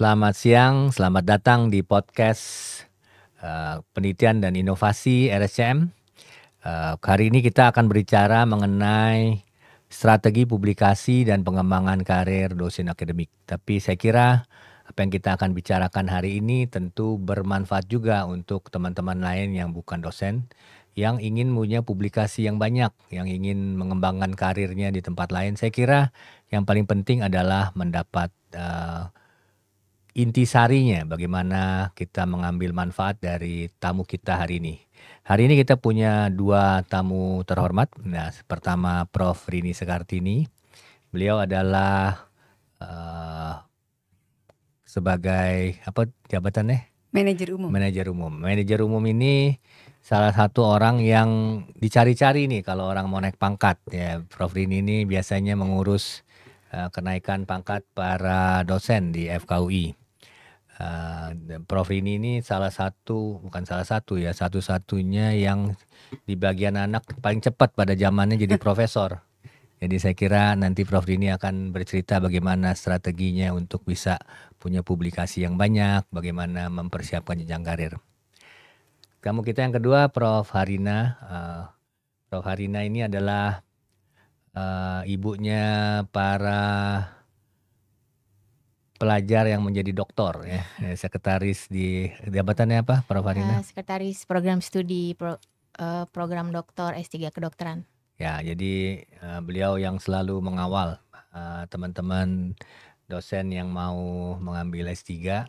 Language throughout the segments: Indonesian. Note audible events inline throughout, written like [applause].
Selamat siang, selamat datang di podcast uh, penelitian dan inovasi RSCM. Uh, hari ini kita akan berbicara mengenai strategi publikasi dan pengembangan karir dosen akademik. Tapi saya kira apa yang kita akan bicarakan hari ini tentu bermanfaat juga untuk teman-teman lain yang bukan dosen yang ingin punya publikasi yang banyak, yang ingin mengembangkan karirnya di tempat lain. Saya kira yang paling penting adalah mendapat uh, intisarinya bagaimana kita mengambil manfaat dari tamu kita hari ini. Hari ini kita punya dua tamu terhormat. Nah, pertama Prof. Rini Sekartini. Beliau adalah uh, sebagai apa jabatannya? Manajer umum. Manajer umum. Manajer umum ini salah satu orang yang dicari-cari nih kalau orang mau naik pangkat ya. Prof Rini ini biasanya mengurus uh, kenaikan pangkat para dosen di FKUI. Uh, Prof Rini ini salah satu bukan salah satu ya satu-satunya yang di bagian anak paling cepat pada zamannya jadi [laughs] profesor. Jadi saya kira nanti Prof Rini akan bercerita bagaimana strateginya untuk bisa punya publikasi yang banyak, bagaimana mempersiapkan jenjang karir. Kamu kita yang kedua Prof Harina. Uh, Prof Harina ini adalah uh, ibunya para pelajar yang menjadi doktor ya, ya sekretaris di jabatannya apa Prof Harina? Uh, sekretaris program studi pro, uh, program doktor S3 kedokteran. Ya, jadi uh, beliau yang selalu mengawal teman-teman uh, dosen yang mau mengambil S3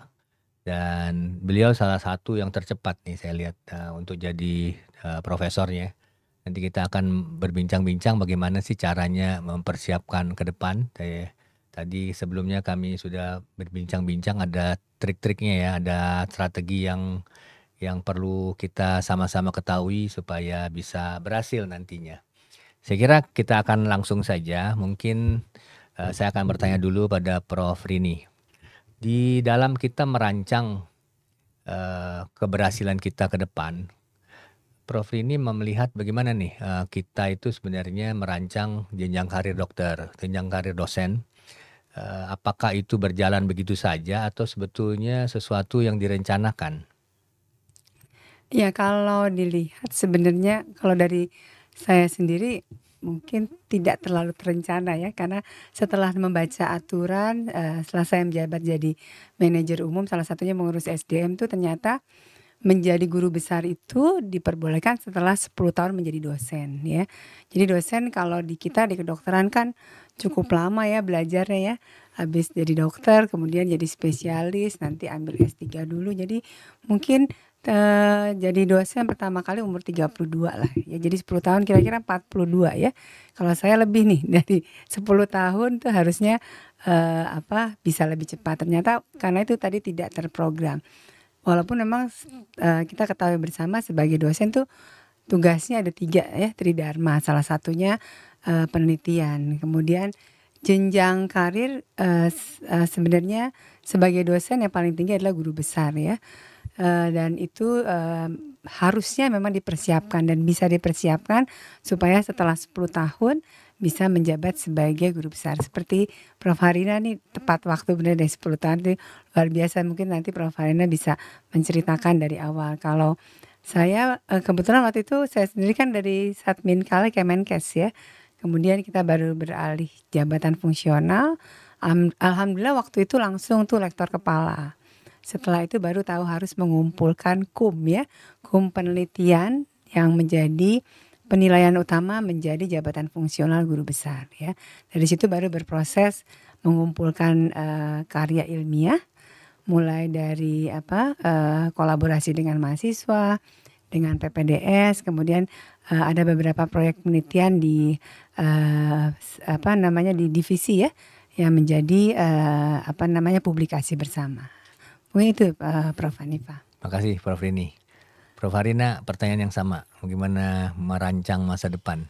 dan beliau salah satu yang tercepat nih saya lihat uh, untuk jadi uh, profesornya. Nanti kita akan berbincang-bincang bagaimana sih caranya mempersiapkan ke depan. Saya Tadi sebelumnya kami sudah berbincang-bincang ada trik-triknya ya, ada strategi yang yang perlu kita sama-sama ketahui supaya bisa berhasil nantinya. Saya kira kita akan langsung saja. Mungkin uh, saya akan bertanya dulu pada Prof Rini. Di dalam kita merancang uh, keberhasilan kita ke depan, Prof Rini melihat bagaimana nih uh, kita itu sebenarnya merancang jenjang karir dokter, jenjang karir dosen uh, apakah itu berjalan begitu saja atau sebetulnya sesuatu yang direncanakan? Ya kalau dilihat sebenarnya kalau dari saya sendiri mungkin tidak terlalu terencana ya karena setelah membaca aturan uh, setelah saya menjabat jadi manajer umum salah satunya mengurus SDM tuh ternyata menjadi guru besar itu diperbolehkan setelah 10 tahun menjadi dosen ya. Jadi dosen kalau di kita di kedokteran kan cukup lama ya belajarnya ya. Habis jadi dokter, kemudian jadi spesialis, nanti ambil S3 dulu. Jadi mungkin uh, jadi dosen pertama kali umur 32 lah ya. Jadi 10 tahun kira-kira 42 ya. Kalau saya lebih nih [laughs] dari 10 tahun tuh harusnya uh, apa bisa lebih cepat. Ternyata karena itu tadi tidak terprogram. Walaupun memang uh, kita ketahui bersama sebagai dosen tuh tugasnya ada tiga ya tridharma. Salah satunya uh, penelitian. Kemudian jenjang karir uh, uh, sebenarnya sebagai dosen yang paling tinggi adalah guru besar ya. Uh, dan itu uh, harusnya memang dipersiapkan dan bisa dipersiapkan supaya setelah 10 tahun bisa menjabat sebagai guru besar. Seperti Prof. Harina nih tepat waktu benar dari 10 tahun itu luar biasa. Mungkin nanti Prof. Harina bisa menceritakan dari awal. Kalau saya eh, kebetulan waktu itu saya sendiri kan dari Satmin Kale Kemenkes ya. Kemudian kita baru beralih jabatan fungsional. Alhamdulillah waktu itu langsung tuh lektor kepala. Setelah itu baru tahu harus mengumpulkan kum ya kum penelitian yang menjadi penilaian utama menjadi jabatan fungsional guru besar ya. Dari situ baru berproses mengumpulkan uh, karya ilmiah mulai dari apa uh, kolaborasi dengan mahasiswa, dengan PPDS, kemudian uh, ada beberapa proyek penelitian di uh, apa namanya di divisi ya yang menjadi uh, apa namanya publikasi bersama. Mungkin itu uh, Prof Hanifa. Makasih Prof Rini. Prof Harina, pertanyaan yang sama, bagaimana merancang masa depan?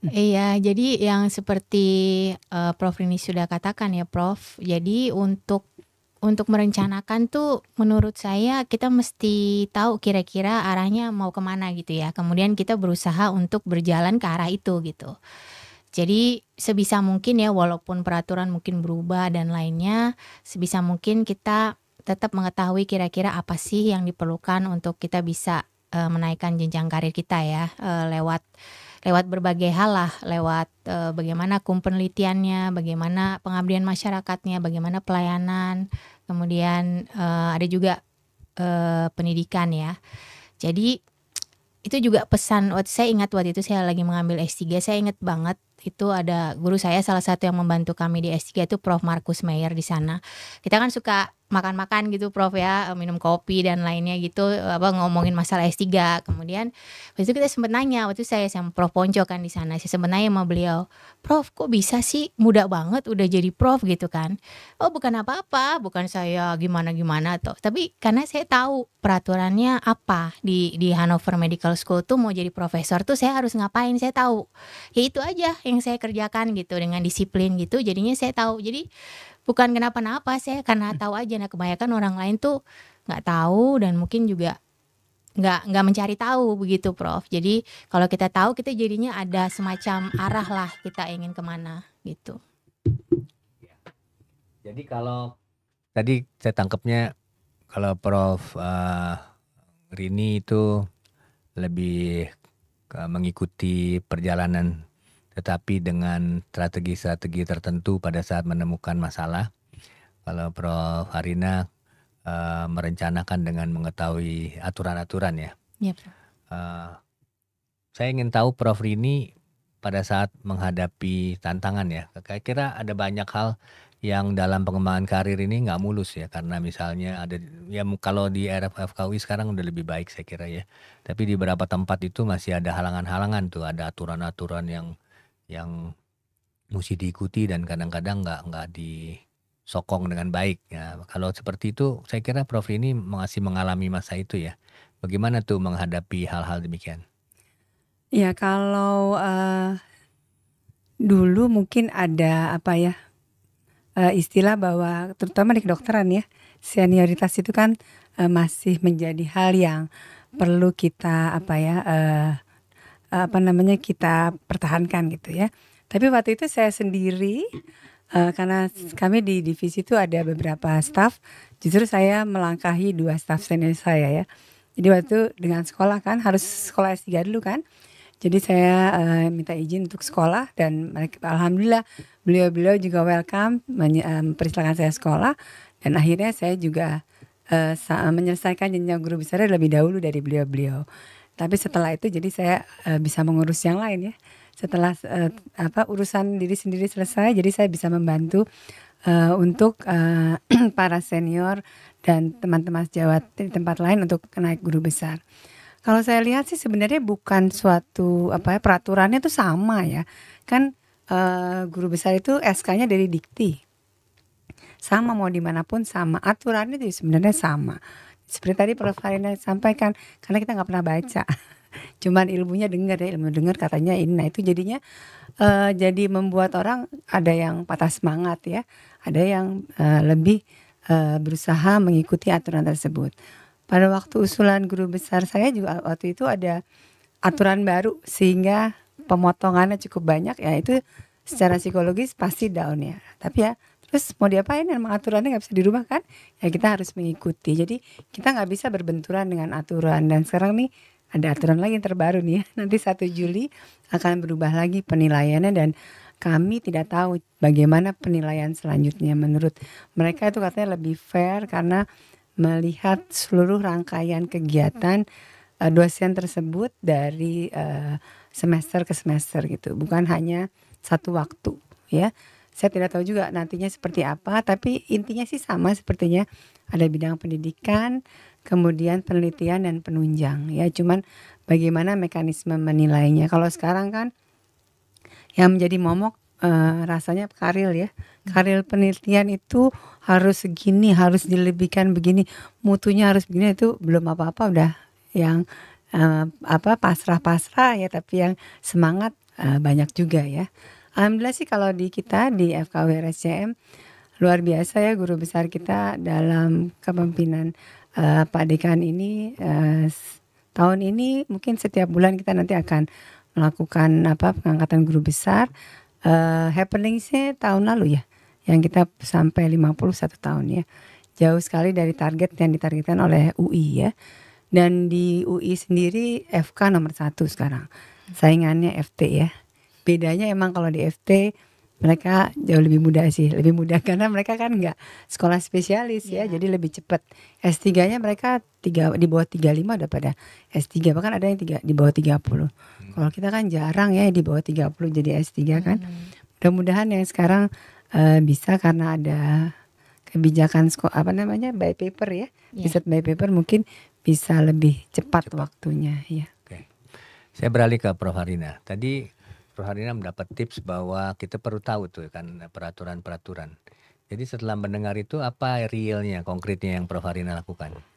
Iya, jadi yang seperti uh, Prof Rini sudah katakan ya, Prof. Jadi untuk untuk merencanakan tuh menurut saya kita mesti tahu kira-kira arahnya mau ke mana gitu ya. Kemudian kita berusaha untuk berjalan ke arah itu gitu. Jadi sebisa mungkin ya walaupun peraturan mungkin berubah dan lainnya, sebisa mungkin kita tetap mengetahui kira-kira apa sih yang diperlukan untuk kita bisa uh, menaikkan jenjang karir kita ya uh, lewat lewat berbagai hal lah, lewat uh, bagaimana kum penelitiannya, bagaimana pengabdian masyarakatnya, bagaimana pelayanan, kemudian uh, ada juga uh, pendidikan ya. Jadi itu juga pesan waktu saya ingat waktu itu saya lagi mengambil S3 saya ingat banget itu ada guru saya salah satu yang membantu kami di S3 itu Prof Markus Meyer di sana. Kita kan suka makan-makan gitu Prof ya, minum kopi dan lainnya gitu apa ngomongin masalah S3. Kemudian waktu itu kita sempat nanya, waktu itu saya sama Prof Ponco kan di sana. Saya sempat nanya sama beliau, "Prof, kok bisa sih muda banget udah jadi prof gitu kan?" Oh, bukan apa-apa, bukan saya gimana-gimana tuh. Tapi karena saya tahu peraturannya apa di di Hanover Medical School tuh mau jadi profesor tuh saya harus ngapain, saya tahu. Ya itu aja yang saya kerjakan gitu dengan disiplin gitu. Jadinya saya tahu. Jadi bukan kenapa-napa saya karena hmm. tahu aja. Nah kebanyakan orang lain tuh nggak tahu dan mungkin juga nggak nggak mencari tahu begitu Prof. Jadi kalau kita tahu kita jadinya ada semacam arah lah kita ingin ke mana gitu. Jadi kalau tadi saya tangkapnya kalau Prof uh, Rini itu lebih mengikuti perjalanan tetapi dengan strategi-strategi tertentu pada saat menemukan masalah. Kalau Prof. Harina uh, merencanakan dengan mengetahui aturan-aturan ya. Yep. Iya, uh, saya ingin tahu Prof. Rini pada saat menghadapi tantangan ya. Saya kira ada banyak hal yang dalam pengembangan karir ini nggak mulus ya karena misalnya ada ya kalau di RFFKUI sekarang udah lebih baik saya kira ya tapi di beberapa tempat itu masih ada halangan-halangan tuh ada aturan-aturan yang yang mesti diikuti dan kadang-kadang nggak nggak disokong dengan baik ya. Kalau seperti itu saya kira Prof ini masih mengalami masa itu ya. Bagaimana tuh menghadapi hal-hal demikian? Ya kalau uh, dulu mungkin ada apa ya uh, istilah bahwa terutama di kedokteran ya senioritas itu kan uh, masih menjadi hal yang perlu kita apa ya uh, apa namanya kita pertahankan gitu ya. Tapi waktu itu saya sendiri uh, karena kami di divisi itu ada beberapa staff, justru saya melangkahi dua staff senior saya ya. Jadi waktu dengan sekolah kan harus sekolah S3 dulu kan. Jadi saya uh, minta izin untuk sekolah dan mereka alhamdulillah beliau-beliau juga welcome mempersilahkan saya sekolah dan akhirnya saya juga uh, menyelesaikan jenjang guru besar lebih dahulu dari beliau-beliau. Tapi setelah itu jadi saya uh, bisa mengurus yang lain ya. Setelah uh, apa urusan diri sendiri selesai, jadi saya bisa membantu uh, untuk uh, [clears throat] para senior dan teman-teman sejawat di tempat lain untuk naik guru besar. Kalau saya lihat sih sebenarnya bukan suatu apa ya peraturannya itu sama ya. Kan uh, guru besar itu SK-nya dari dikti. Sama mau di mana pun sama aturannya itu sebenarnya sama seperti tadi Prof. Harina sampaikan karena kita nggak pernah baca. [laughs] Cuman ilmunya dengar ya ilmu dengar katanya ini. Nah itu jadinya uh, jadi membuat orang ada yang patah semangat ya. Ada yang uh, lebih uh, berusaha mengikuti aturan tersebut. Pada waktu usulan guru besar saya juga waktu itu ada aturan baru sehingga pemotongannya cukup banyak. Ya itu secara psikologis pasti down ya. Tapi ya terus mau diapain? Emang aturannya nggak bisa dirubah kan? Ya kita harus mengikuti. Jadi kita nggak bisa berbenturan dengan aturan. Dan sekarang nih ada aturan lagi yang terbaru nih ya. [laughs] Nanti satu Juli akan berubah lagi penilaiannya. Dan kami tidak tahu bagaimana penilaian selanjutnya. Menurut mereka itu katanya lebih fair karena melihat seluruh rangkaian kegiatan uh, dosen tersebut dari uh, semester ke semester gitu. Bukan hanya satu waktu ya saya tidak tahu juga nantinya seperti apa, tapi intinya sih sama sepertinya ada bidang pendidikan, kemudian penelitian dan penunjang. Ya, cuman bagaimana mekanisme menilainya. Kalau sekarang kan yang menjadi momok uh, rasanya karil ya. Karil penelitian itu harus segini, harus dilebihkan begini, mutunya harus begini itu belum apa-apa udah yang uh, apa pasrah-pasrah ya, tapi yang semangat uh, banyak juga ya. Alhamdulillah sih kalau di kita di FKW RSCM luar biasa ya guru besar kita dalam kepemimpinan uh, Pak Dekan ini uh, tahun ini mungkin setiap bulan kita nanti akan melakukan apa pengangkatan guru besar eee, happening-nya tahun lalu ya, yang kita sampai 51 tahun ya. Jauh sekali dari target yang ditargetkan oleh UI ya. Dan di UI sendiri FK nomor satu sekarang, saingannya FT ya. Bedanya emang kalau di FT mereka jauh lebih mudah sih, lebih mudah [laughs] karena mereka kan nggak sekolah spesialis ya, Iya. jadi lebih cepat. S3-nya mereka tiga di bawah 35 udah pada S3, bahkan ada yang tiga di bawah 30. Kalau kita kan jarang ya di bawah 30 jadi S3 kan. Mhm. Mudah-mudahan yang sekarang, eee, bisa karena ada kebijakan sko apa namanya, by paper ya, Iya. riset by paper mungkin bisa lebih cepat waktunya, ya. Oke. Saya beralih ke Prof. Harina. Tadi Prof. Harina mendapat tips bahwa kita perlu tahu tuh kan peraturan-peraturan. Jadi setelah mendengar itu apa realnya, konkretnya yang Prof. Harina lakukan?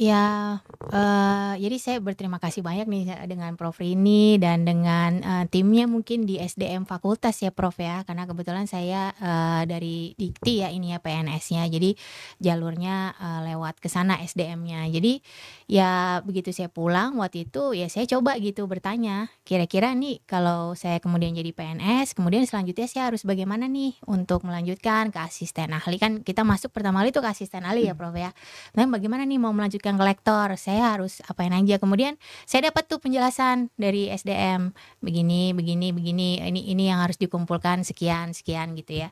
Ya, eee, jadi saya berterima kasih banyak nih dengan Prof. Rini dan dengan, eee, timnya mungkin di SDM fakultas ya, Prof, ya. Karena kebetulan saya, eee, dari Dikti ya ini ya PNS-nya. Jadi jalurnya, eee, lewat ke sana SDM-nya. Jadi ya begitu saya pulang waktu itu ya saya coba gitu bertanya, kira-kira nih kalau saya kemudian jadi PNS, kemudian selanjutnya saya harus bagaimana nih untuk melanjutkan ke asisten ahli. Kan kita masuk pertama kali itu ke asisten ahli ya, Prof, ya. Nah, bagaimana nih mau melanjutkan ke lektor, saya harus apain aja. Kemudian saya dapat tuh penjelasan dari SDM, begini begini begini, ini ini yang harus dikumpulkan sekian sekian gitu ya.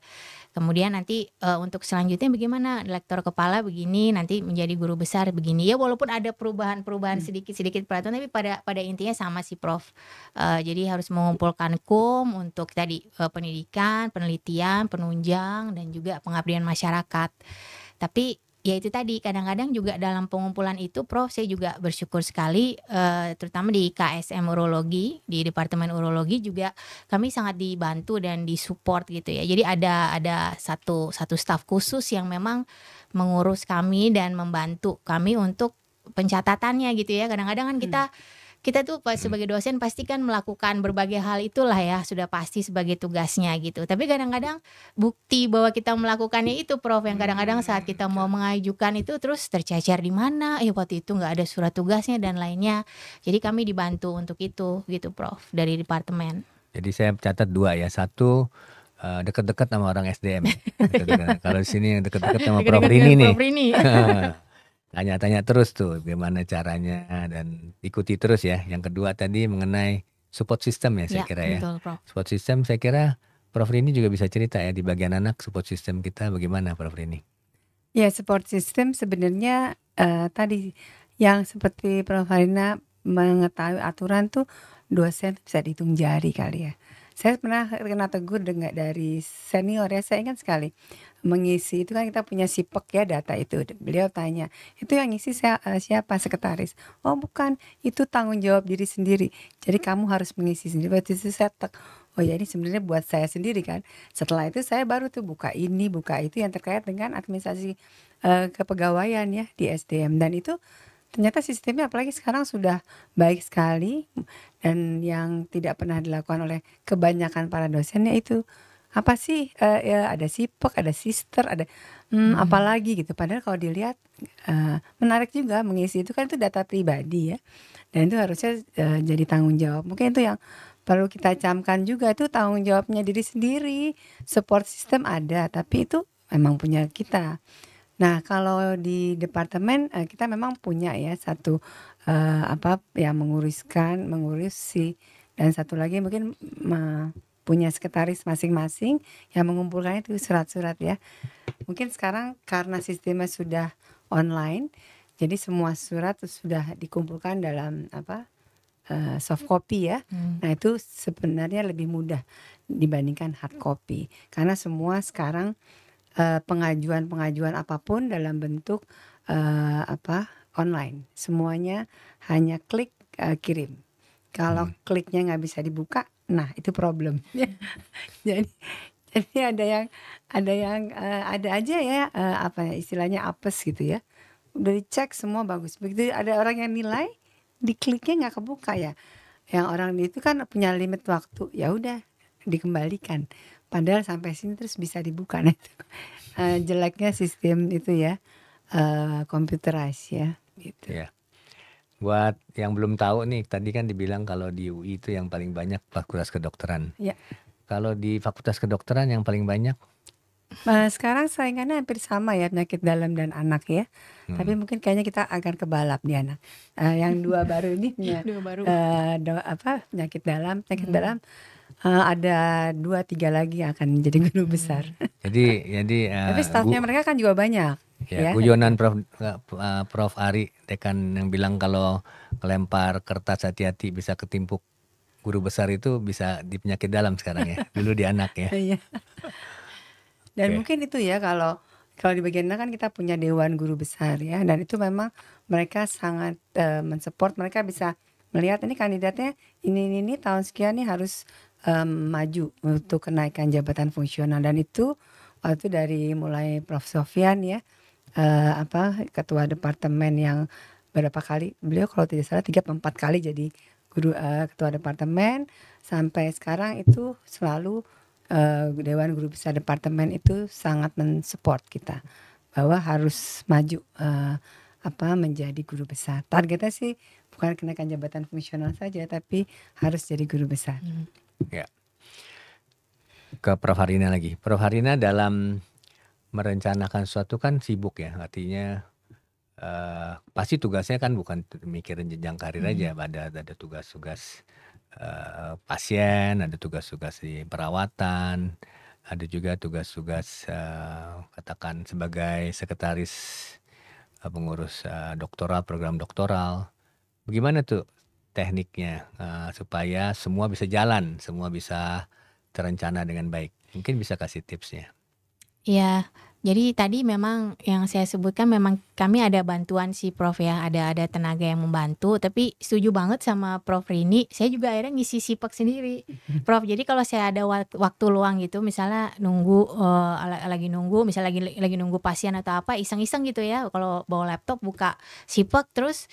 Kemudian nanti, eee, untuk selanjutnya bagaimana, lektor kepala begini, nanti menjadi guru besar begini. Ya walaupun ada perubahan-perubahan Mmm. sedikit-sedikit peraturan, tapi pada pada intinya sama sih, Prof. Eee, jadi harus mengumpulkan KUM untuk tadi, eee, pendidikan, penelitian, penunjang, dan juga pengabdian masyarakat. Tapi ya itu tadi, kadang-kadang juga dalam pengumpulan itu, Prof, saya juga bersyukur sekali, eee, terutama di KSM Urologi, di Departemen Urologi juga kami sangat dibantu dan di-support gitu ya. Jadi ada ada satu satu staf khusus yang memang mengurus kami dan membantu kami untuk pencatatannya gitu ya. Kadang-kadang kan kita kita tuh pas Mhm. sebagai dosen pasti kan melakukan berbagai hal itulah ya, sudah pasti sebagai tugasnya gitu. Tapi kadang-kadang bukti bahwa kita melakukannya itu, Prof, yang kadang-kadang saat kita mau mengajukan itu terus tercecer di mana, eh waktu itu nggak ada surat tugasnya dan lainnya. Jadi kami dibantu untuk itu gitu, Prof, dari departemen. Jadi saya catat 2 ya, 1, eee, dekat-dekat sama orang SDM. [laughs] Dekat-dekat. Kalau di sini yang dekat-dekat sama Prof. Rini nih. Prof. Rini. [laughs] Tanya-tanya terus tuh gimana caranya dan ikuti terus ya. Yang kedua tadi mengenai support system ya saya Ya, kira ya. betul, Prof. Support system saya kira Prof. Rini juga bisa cerita ya di bagian anak support system kita bagaimana Prof. Rini? Ya, support system sebenarnya, eee, tadi yang seperti Prof. Harina mengetahui aturan tuh dosen bisa dihitung jari kali ya. Saya pernah kena tegur dengan dari senior ya, saya ingat sekali mengisi itu kan kita punya sipek ya data itu. Beliau tanya, "Itu yang ngisi eee, siapa? Sekretaris?" "Oh bukan, itu tanggung jawab diri sendiri. Jadi kamu harus mengisi sendiri." Waktu itu saya oh ya ini sebenarnya buat saya sendiri kan. Setelah itu saya baru tuh buka ini, buka itu yang terkait dengan administrasi, eee, kepegawaian ya di SDM dan itu ternyata sistemnya apalagi sekarang sudah baik sekali dan yang tidak pernah dilakukan oleh kebanyakan para dosen yaitu apa sih, eee, ya ada sipek, ada sister, ada, mmm, Mhm. apalagi gitu. Padahal kalau dilihat, eee, menarik juga mengisi itu kan itu data pribadi ya, dan itu harusnya, eee, jadi tanggung jawab. Mungkin itu yang perlu kita camkan juga, itu tanggung jawabnya diri sendiri. Support system ada, tapi itu memang punya kita. Nah, kalau di departemen, eee, kita memang punya ya satu, eee, apa, yang menguruskan mengurusi dan satu lagi mungkin me punya sekretaris masing-masing yang mengumpulkan itu surat-surat ya. Mungkin sekarang karena sistemnya sudah online, jadi semua surat sudah dikumpulkan dalam apa, eee, soft copy ya. Mmm. Nah itu sebenarnya lebih mudah dibandingkan hard copy. Karena semua sekarang, eee, pengajuan-pengajuan apa pun dalam bentuk, eee, apa, online. Semuanya hanya klik, eee, kirim. Kalau Hmm. kliknya nggak bisa dibuka, nah itu problem. [laughs] Jadi jadi ada yang ada yang, eee, ada aja ya, eee, apa ya, istilahnya apes gitu ya. Udah dicek semua bagus, begitu ada orang yang nilai, dikliknya nggak kebuka ya. Yang orang itu kan punya limit waktu, ya udah dikembalikan. Padahal sampai sini terus bisa dibuka. Nah itu, eee, jeleknya sistem itu ya, eee, computerized ya, gitu. Iya. Buat yang belum tahu nih, tadi kan dibilang kalau di UI itu yang paling banyak fakultas kedokteran. Iya. Kalau di Fakultas Kedokteran yang paling banyak? Nah, sekarang saingannya hampir sama ya penyakit dalam dan anak ya. Tapi Hmm. mungkin kayaknya kita akan kebalap di anak. Eee, yang 2 baru ini punya, [laughs] Dua baru. do apa, penyakit dalam penyakit Hmm. dalam, eee, ada 2, 3 lagi yang akan menjadi guru besar. Jadi jadi, [laughs] Tapi eee, stafnya gu mereka kan juga banyak ya ya. guyonan Prof, eee, Prof Ari dekan yang bilang kalau ngelempar kertas hati-hati bisa ketimpuk guru besar itu bisa di penyakit dalam sekarang ya, [laughs] dulu di anak ya. Iya. Dan Oke. mungkin itu ya kalau kalau di bagian kan kita punya dewan guru besar ya dan itu memang mereka sangat, eee, men-support mereka bisa melihat ini kandidatnya ini ini ini tahun sekian nih harus, mmm, maju untuk kenaikan jabatan fungsional dan itu waktu dari mulai Prof Sofyan ya, eee, apa, ketua departemen yang berapa kali beliau kalau tidak salah 3 apa 4 kali jadi guru eee, ketua departemen sampai sekarang itu selalu, eee, dewan guru besar departemen itu sangat men-support kita bahwa harus maju, eee, apa, menjadi guru besar. Targetnya sih bukan kenaikan jabatan fungsional saja tapi harus jadi guru besar. Hmm. Ya. Ke Prof Harina lagi. Prof Harina dalam merencanakan sesuatu kan sibuk ya, artinya, eee, pasti tugasnya kan bukan mikirin jenjang karir Hmm. aja, ada ada tugas-tugas, eee, pasien, ada tugas-tugas di perawatan, ada juga tugas-tugas, eee, katakan sebagai sekretaris, pengurus, eee, doktoral, program doktoral. Bagaimana tuh tekniknya, eee, supaya semua bisa jalan, semua bisa terencana dengan baik? Mungkin bisa kasih tipsnya. Iya, jadi tadi memang yang saya sebutkan memang kami ada bantuan sih Prof ya, ada ada tenaga yang membantu, tapi setuju banget sama Prof Rini, saya juga akhirnya ngisi sipek sendiri, [laughs] Prof. Jadi kalau saya ada wak waktu luang gitu misalnya nunggu, la lagi nunggu, misalnya lagi lagi nunggu pasien atau apa, iseng-iseng gitu ya, kalau bawa laptop buka sipek, terus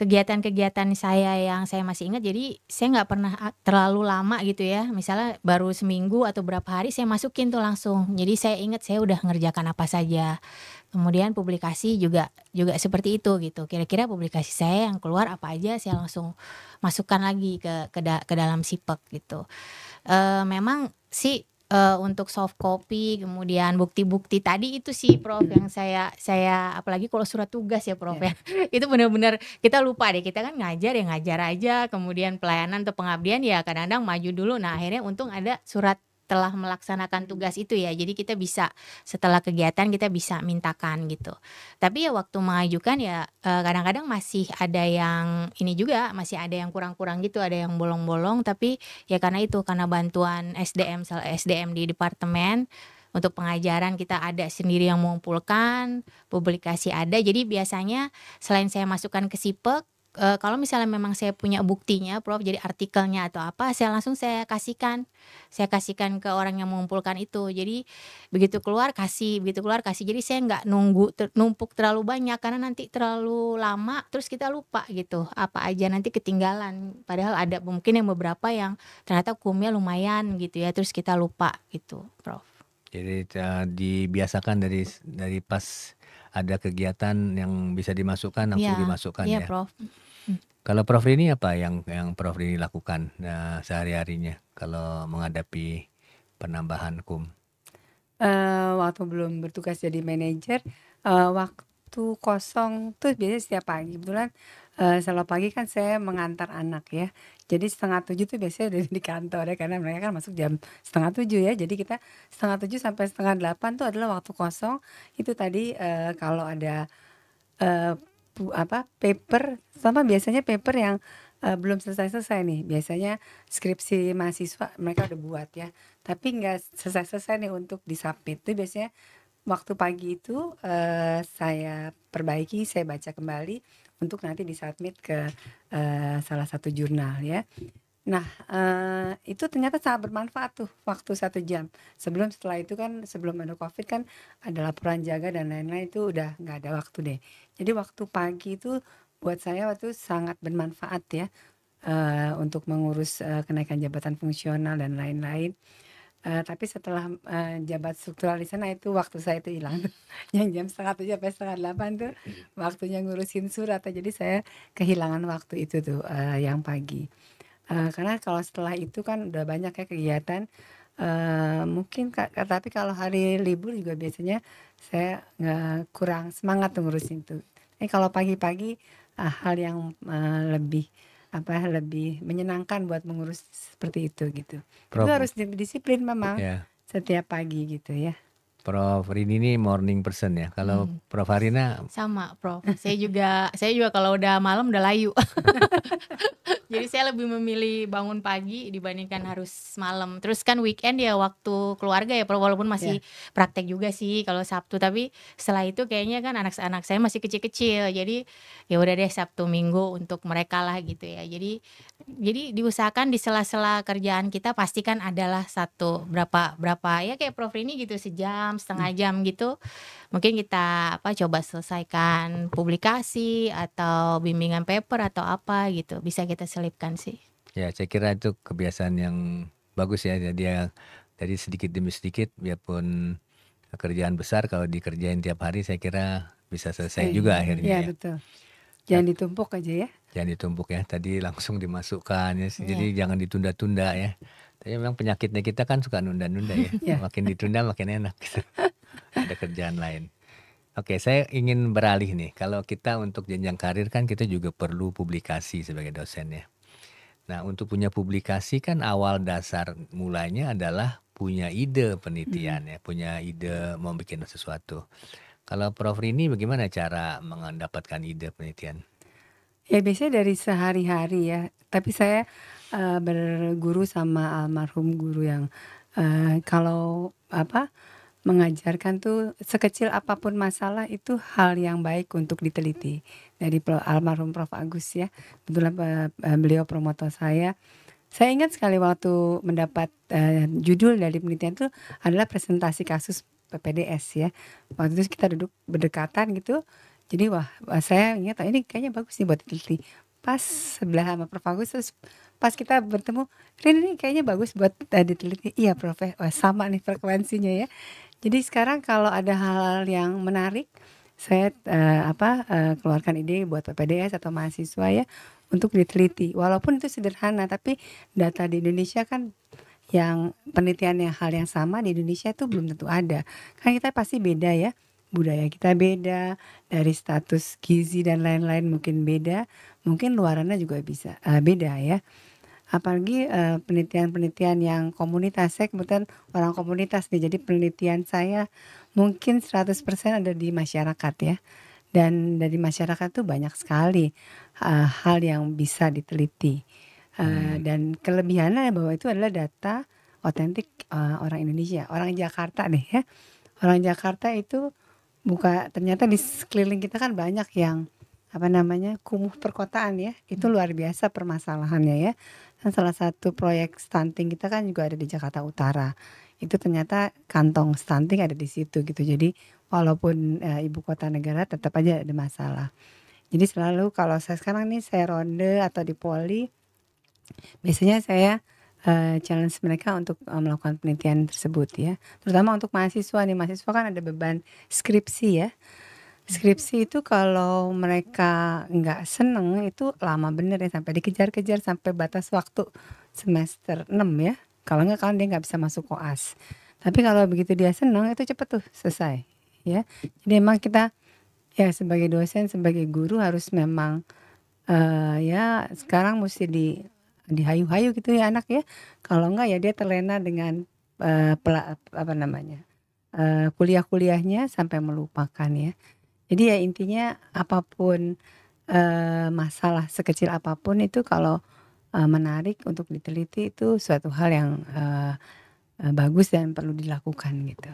kegiatan-kegiatan saya yang saya masih ingat, jadi saya nggak pernah terlalu lama gitu ya, misalnya baru seminggu atau berapa hari saya masukin tuh langsung. Jadi saya ingat saya udah ngerjakan apa saja. Kemudian publikasi juga juga seperti itu gitu, kira-kira publikasi saya yang keluar apa aja saya langsung masukkan lagi ke ke da ke dalam sipek gitu. Eee, memang sih, eee, untuk soft copy kemudian bukti-bukti tadi itu sih Prof yang saya saya apalagi kalau surat tugas ya Prof ya, [laughs] itu bener-bener kita lupa deh, kita kan ngajar ya ngajar aja, kemudian pelayanan atau pengabdian ya kadang-kadang maju dulu. Nah akhirnya untung ada surat telah melaksanakan tugas itu ya, jadi kita bisa setelah kegiatan kita bisa mintakan gitu. Tapi ya waktu mengajukan ya, eee, kadang-kadang masih ada yang ini juga, masih ada yang kurang-kurang gitu, ada yang bolong-bolong, tapi ya karena itu, karena bantuan SDM sel SDM di departemen, untuk pengajaran kita ada sendiri yang mengumpulkan, publikasi ada, jadi biasanya selain saya masukkan ke sipek, eee, kalau misalnya memang saya punya buktinya Prof, jadi artikelnya atau apa, saya langsung saya kasihkan, saya kasihkan ke orang yang mengumpulkan itu. Jadi begitu keluar kasih, begitu keluar kasih, jadi saya nggak nunggu ter numpuk terlalu banyak, karena nanti terlalu lama terus kita lupa gitu, apa aja nanti ketinggalan. Padahal ada mungkin yang beberapa yang ternyata hukumnya lumayan gitu ya, terus kita lupa gitu Prof. Jadi, eee, dibiasakan dari dari pas ada kegiatan yang bisa dimasukkan langsung Iya, dimasukkan iya ya. Prof. Mhm. Kalau Prof Rini apa yang yang Prof Rini lakukan, eee, sehari-harinya kalau menghadapi penambahan kum? Eee, waktu belum bertugas jadi manajer, eee, waktu kosong tuh biasanya setiap pagi. Kebetulan, eee, selalu pagi kan saya mengantar anak ya. Jadi 6.30 tuh biasanya udah di kantor ya, karena mereka kan masuk jam 6.30 ya. Jadi kita 7.30 sampai 7.30 tuh adalah waktu kosong. Itu tadi, eee, kalau ada, pu apa, paper sama biasanya paper yang, eee, belum selesai-selesai nih. Biasanya skripsi mahasiswa mereka udah buat ya, tapi nggak selesai-selesai nih untuk di-submit. Itu biasanya waktu pagi itu, eee, saya perbaiki, saya baca kembali untuk nanti di-submit ke, eee, salah satu jurnal ya. Nah, eee, itu ternyata sangat bermanfaat tuh waktu 1 jam. Sebelum setelah itu kan sebelum ada Covid kan ada laporan jaga dan lain-lain itu udah nggak ada waktu deh. Jadi waktu pagi itu buat saya waktu sangat bermanfaat ya, eee, untuk mengurus, eee, kenaikan jabatan fungsional dan lain-lain. Eee, tapi setelah, eee, jabat struktural di sana itu waktu saya itu hilang tuh. [laughs] Yang jam 7.30 sampai 7.30 tuh waktunya ngurusin surat tuh. Jadi saya kehilangan waktu itu tuh, eee, yang pagi. Eee, karena kalau setelah itu kan udah banyak ya kegiatan, eee, mungkin ka tapi kalau hari libur juga biasanya saya nggak kurang semangat tuh ngurusin itu. Tapi kalau pagi-pagi, eee, hal yang, eee, lebih, apa, lebih menyenangkan buat mengurus seperti itu gitu. Itu Prof harus di disiplin memang Ya. setiap pagi gitu ya. Prof Rini ini morning person ya. Kalau Hmm. Prof Harina Sama, Prof. Saya juga saya juga kalau udah malam udah layu. [laughs] Jadi saya lebih memilih bangun pagi dibandingkan harus malam. Terus kan weekend ya waktu keluarga ya, Prof, walaupun masih praktek juga sih kalau Sabtu, tapi setelah itu kayaknya kan anak-anak saya masih kecil-kecil. Jadi ya udah deh Sabtu Minggu untuk mereka lah gitu ya. Jadi jadi diusahakan di sela-sela kerjaan kita pastikan adalah satu berapa berapa ya kayak Prof Rini gitu sejam, setengah jam gitu. Mungkin kita apa coba selesaikan publikasi atau bimbingan paper atau apa gitu. Bisa kita selipkan sih. Ya, saya kira itu kebiasaan yang bagus ya. Jadi ya dari sedikit demi sedikit biarpun kerjaan besar kalau dikerjain tiap hari saya kira bisa selesai juga akhirnya Iya ya. betul. Jangan ditumpuk aja ya. Jangan ditumpuk ya. Tadi langsung dimasukkan ya. Iya. Jadi jangan ditunda-tunda ya. Tapi memang penyakitnya kita kan suka nunda-nunda ya. Iya. Makin ditunda makin enak gitu. Ada kerjaan lain. Oke, saya ingin beralih nih. Kalau kita untuk jenjang karir kan kita juga perlu publikasi sebagai dosen ya. Nah, untuk punya publikasi kan awal dasar mulanya adalah punya ide penelitian ya, punya ide mau bikin sesuatu. Kalau Prof Rini bagaimana cara mendapatkan ide penelitian? Ya biasanya dari sehari-hari ya. Tapi saya eh, berguru sama almarhum guru yang eh, kalau apa mengajarkan tuh sekecil apa pun masalah itu hal yang baik untuk diteliti dari almarhum Prof Agus ya. Kebetulan eh, beliau promotor saya. Saya ingat sekali waktu mendapat eh, judul dari penelitian itu adalah presentasi kasus PPDS ya. Waktu itu kita duduk berdekatan gitu. Jadi wah, wah, saya ingat "Oh, ini kayaknya bagus nih buat diteliti. Pas sebelah sama Prof Agus terus pas kita bertemu, Rin ini kayaknya bagus buat eh, diteliti. Iya Prof, eh, wah sama nih frekuensinya ya. Jadi sekarang kalau ada hal-hal yang menarik, saya eh, apa eh, keluarkan ide buat PPDS atau mahasiswa ya untuk diteliti. Walaupun itu sederhana, tapi data di Indonesia kan yang penelitian yang hal yang sama di Indonesia itu belum tentu ada. Kan kita pasti beda ya. Budaya kita beda, dari status gizi dan lain-lain mungkin beda, mungkin luarannya juga bisa eh, beda ya. Apalagi eh, penelitian-penelitian yang komunitas, saya kebetulan orang komunitas nih, jadi penelitian saya mungkin 100% ada di masyarakat ya. Dan dari masyarakat tuh banyak sekali eh, hal yang bisa diteliti. Eh, Hmm. dan kelebihannya bahwa itu adalah data otentik eh, orang Indonesia, orang Jakarta deh ya. Orang Jakarta itu buka ternyata di sekeliling kita kan banyak yang apa namanya kumuh perkotaan ya. Itu luar biasa permasalahannya ya. Dan salah satu proyek stunting kita kan juga ada di Jakarta Utara. Itu ternyata kantong stunting ada di situ gitu. Jadi walaupun eh, ibu kota negara tetap aja ada masalah. Jadi selalu kalau saya sekarang nih saya ronde atau di poli biasanya saya eh, challenge mereka untuk eh, melakukan penelitian tersebut ya. Terutama untuk mahasiswa nih. Mahasiswa kan ada beban skripsi ya. Skripsi itu kalau mereka nggak seneng itu lama bener ya. Sampai dikejar-kejar sampai batas waktu semester 6 ya. Kalau nggak kan dia nggak bisa masuk koas. Tapi kalau begitu dia seneng itu cepet tuh selesai ya. Jadi emang kita ya sebagai dosen sebagai guru harus memang eh ya sekarang mesti di dihayu-hayu gitu ya anak ya kalau enggak ya dia terlena dengan eh, pela- apa namanya eh, kuliah-kuliahnya sampai melupakan ya jadi ya intinya apa pun eh, masalah sekecil apa pun itu kalau eh, menarik untuk diteliti itu suatu hal yang eh, bagus dan perlu dilakukan gitu.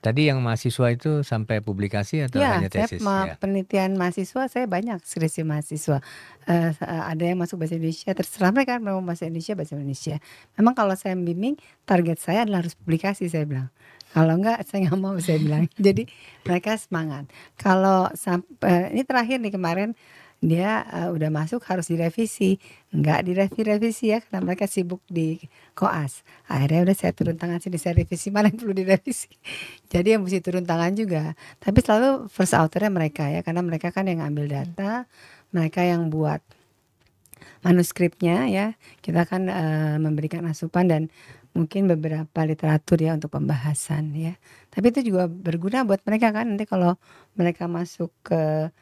Tadi yang mahasiswa itu sampai publikasi atau Ya, hanya saya tesis ya? ma- penelitian mahasiswa saya banyak skripsi mahasiswa. Eh, sa- ada yang masuk bahasa Indonesia, terserah mereka mau bahasa Indonesia bahasa Indonesia. Memang kalau saya bimbing, target saya adalah harus publikasi saya bilang. Kalau enggak [laughs] saya nggak mau saya bilang. Jadi mereka semangat. Kalau sampai ini terakhir nih kemarin dia eh, udah masuk harus direvisi, enggak direvisi-revisi ya karena mereka sibuk di koas. Akhirnya udah saya turun tangan sini saya revisi mana yang perlu direvisi. [laughs] Jadi yang mesti turun tangan juga. Tapi selalu first authornya mereka ya karena mereka kan yang ngambil data, mereka yang buat manuskripnya ya. Kita kan eh, memberikan asupan dan mungkin beberapa literatur ya untuk pembahasan ya. Tapi itu juga berguna buat mereka kan nanti kalau mereka masuk ke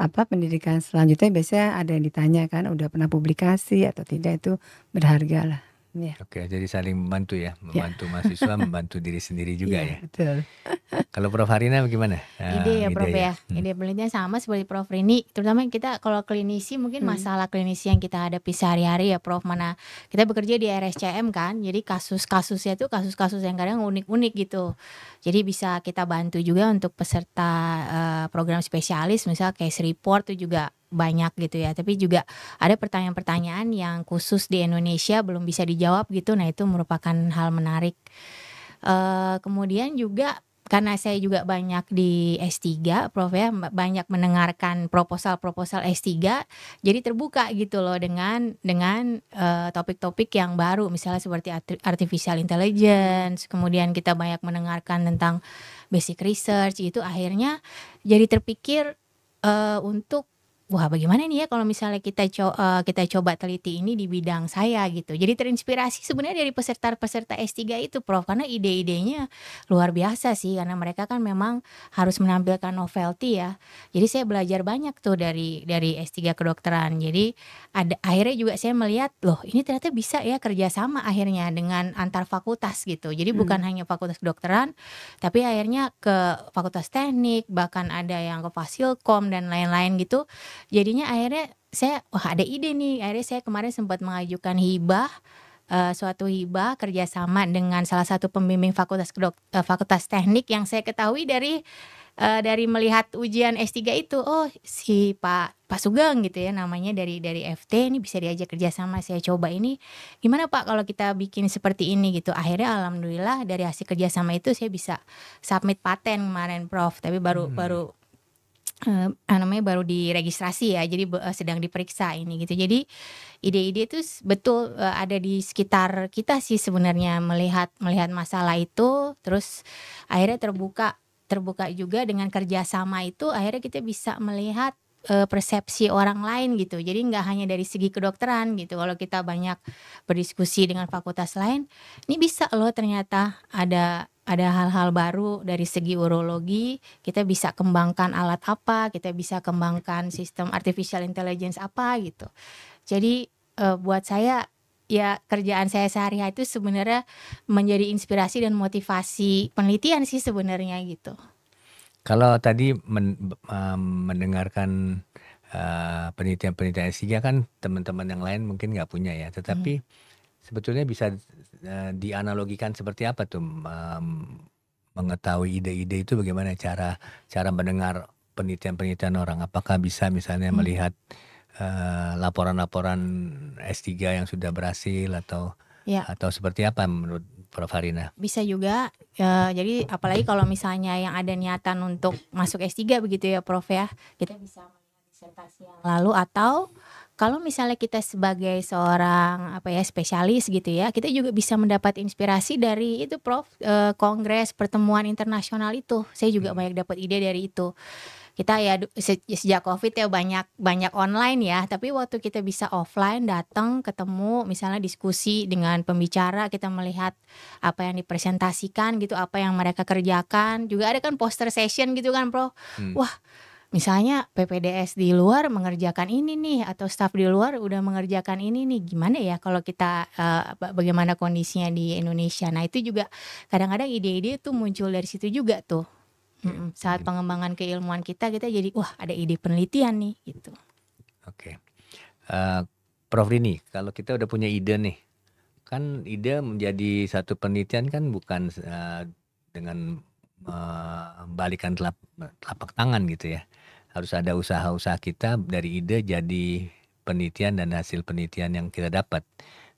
apa pendidikan selanjutnya biasanya ada yang ditanya kan udah pernah publikasi atau tidak itu berharga lah. Ya. Oke, jadi saling membantu ya, membantu mahasiswa, [laughs] membantu diri sendiri juga Iya, ya. betul. Kalau Prof Harina bagaimana? Ide ya Ah, Prof ya. Hmm. Ide penelitian sama seperti Prof Rini. Terutama kita kalau klinisi mungkin Hmm. masalah klinisi yang kita hadapi sehari-hari ya Prof. Mana kita bekerja di RSCM kan. Jadi kasus-kasusnya itu kasus-kasus yang kadang unik-unik gitu. Jadi bisa kita bantu juga untuk peserta eh, program spesialis misal case report itu juga banyak gitu ya. Tapi juga ada pertanyaan-pertanyaan yang khusus di Indonesia belum bisa dijawab gitu. Nah, itu merupakan hal menarik. Eh kemudian juga karena saya juga banyak di S3 Prof ya, banyak mendengarkan proposal-proposal S3, jadi terbuka gitu loh dengan dengan eh, topik-topik yang baru misalnya seperti arti- artificial intelligence, kemudian kita banyak mendengarkan tentang basic research itu akhirnya jadi terpikir eh, untuk wah bagaimana nih ya kalau misalnya kita co- eh, kita coba teliti ini di bidang saya gitu. Jadi terinspirasi sebenarnya dari peserta-peserta S3 itu Prof karena ide-idenya luar biasa sih karena mereka kan memang harus menampilkan novelty ya. Jadi saya belajar banyak tuh dari dari S3 kedokteran. Jadi ada akhirnya juga saya melihat loh ini ternyata bisa ya kerjasama akhirnya dengan antar fakultas gitu. Jadi Hmm. bukan hanya fakultas kedokteran tapi akhirnya ke fakultas teknik bahkan ada yang ke fasilkom dan lain-lain gitu. Jadinya akhirnya saya wah ada ide nih. Akhirnya saya kemarin sempat mengajukan hibah eh, suatu hibah kerjasama dengan salah satu pembimbing fakultas kedok, eh, fakultas teknik yang saya ketahui dari eh, dari melihat ujian S3 itu oh si Pak Pak Sugeng gitu ya namanya dari dari FT ini bisa diajak kerjasama saya coba ini gimana Pak kalau kita bikin seperti ini gitu akhirnya alhamdulillah dari hasil kerjasama itu saya bisa submit paten kemarin Prof tapi baru Hmm. baru eh, namanya baru diregistrasi ya jadi eh, sedang diperiksa ini gitu. Jadi ide-ide itu betul eh, ada di sekitar kita sih sebenarnya melihat melihat masalah itu. Terus akhirnya terbuka terbuka juga dengan kerjasama itu akhirnya kita bisa melihat eh, persepsi orang lain gitu. Jadi nggak hanya dari segi kedokteran gitu. Kalau kita banyak berdiskusi dengan fakultas lain ini bisa loh ternyata ada ada hal-hal baru dari segi urologi kita bisa kembangkan alat apa kita bisa kembangkan sistem artificial intelligence apa gitu. Jadi eh, buat saya ya kerjaan saya sehari-hari itu sebenarnya menjadi inspirasi dan motivasi penelitian sih sebenarnya gitu. Kalau tadi men- em, mendengarkan eh, penelitian-penelitian S3 kan teman-teman yang lain mungkin nggak punya ya, tetapi sebetulnya bisa eh, dianalogikan seperti apa tuh em, mengetahui ide-ide itu bagaimana cara cara mendengar penelitian-penelitian orang? Apakah bisa misalnya Hmm. melihat eh, laporan-laporan S3 yang sudah berhasil atau ya atau seperti apa menurut Prof Harina? bisa juga ya, jadi apalagi kalau misalnya yang ada niatan untuk masuk S3 begitu ya Prof ya kita bisa melihat disertasi yang lalu atau kalau misalnya kita sebagai seorang apa ya spesialis gitu ya kita juga bisa mendapat inspirasi dari itu Prof eh, kongres pertemuan internasional itu saya juga Hmm. banyak dapat ide dari itu kita ya sejak covid ya banyak banyak online ya tapi waktu kita bisa offline datang ketemu misalnya diskusi dengan pembicara kita melihat apa yang dipresentasikan gitu apa yang mereka kerjakan juga ada kan poster session gitu kan bro Hmm. wah misalnya PPDS di luar mengerjakan ini nih atau staff di luar udah mengerjakan ini nih gimana ya kalau kita ba- bagaimana kondisinya di Indonesia nah itu juga kadang-kadang ide-ide itu muncul dari situ juga tuh Mm-mm. saat pengembangan keilmuan kita kita jadi wah ada ide penelitian nih gitu Oke. Eh, Prof Rini, kalau kita udah punya ide nih, kan ide menjadi satu penelitian kan bukan eh, dengan membalikan telap, telapak tangan gitu ya. Harus ada usaha-usaha kita dari ide jadi penelitian dan hasil penelitian yang kita dapat.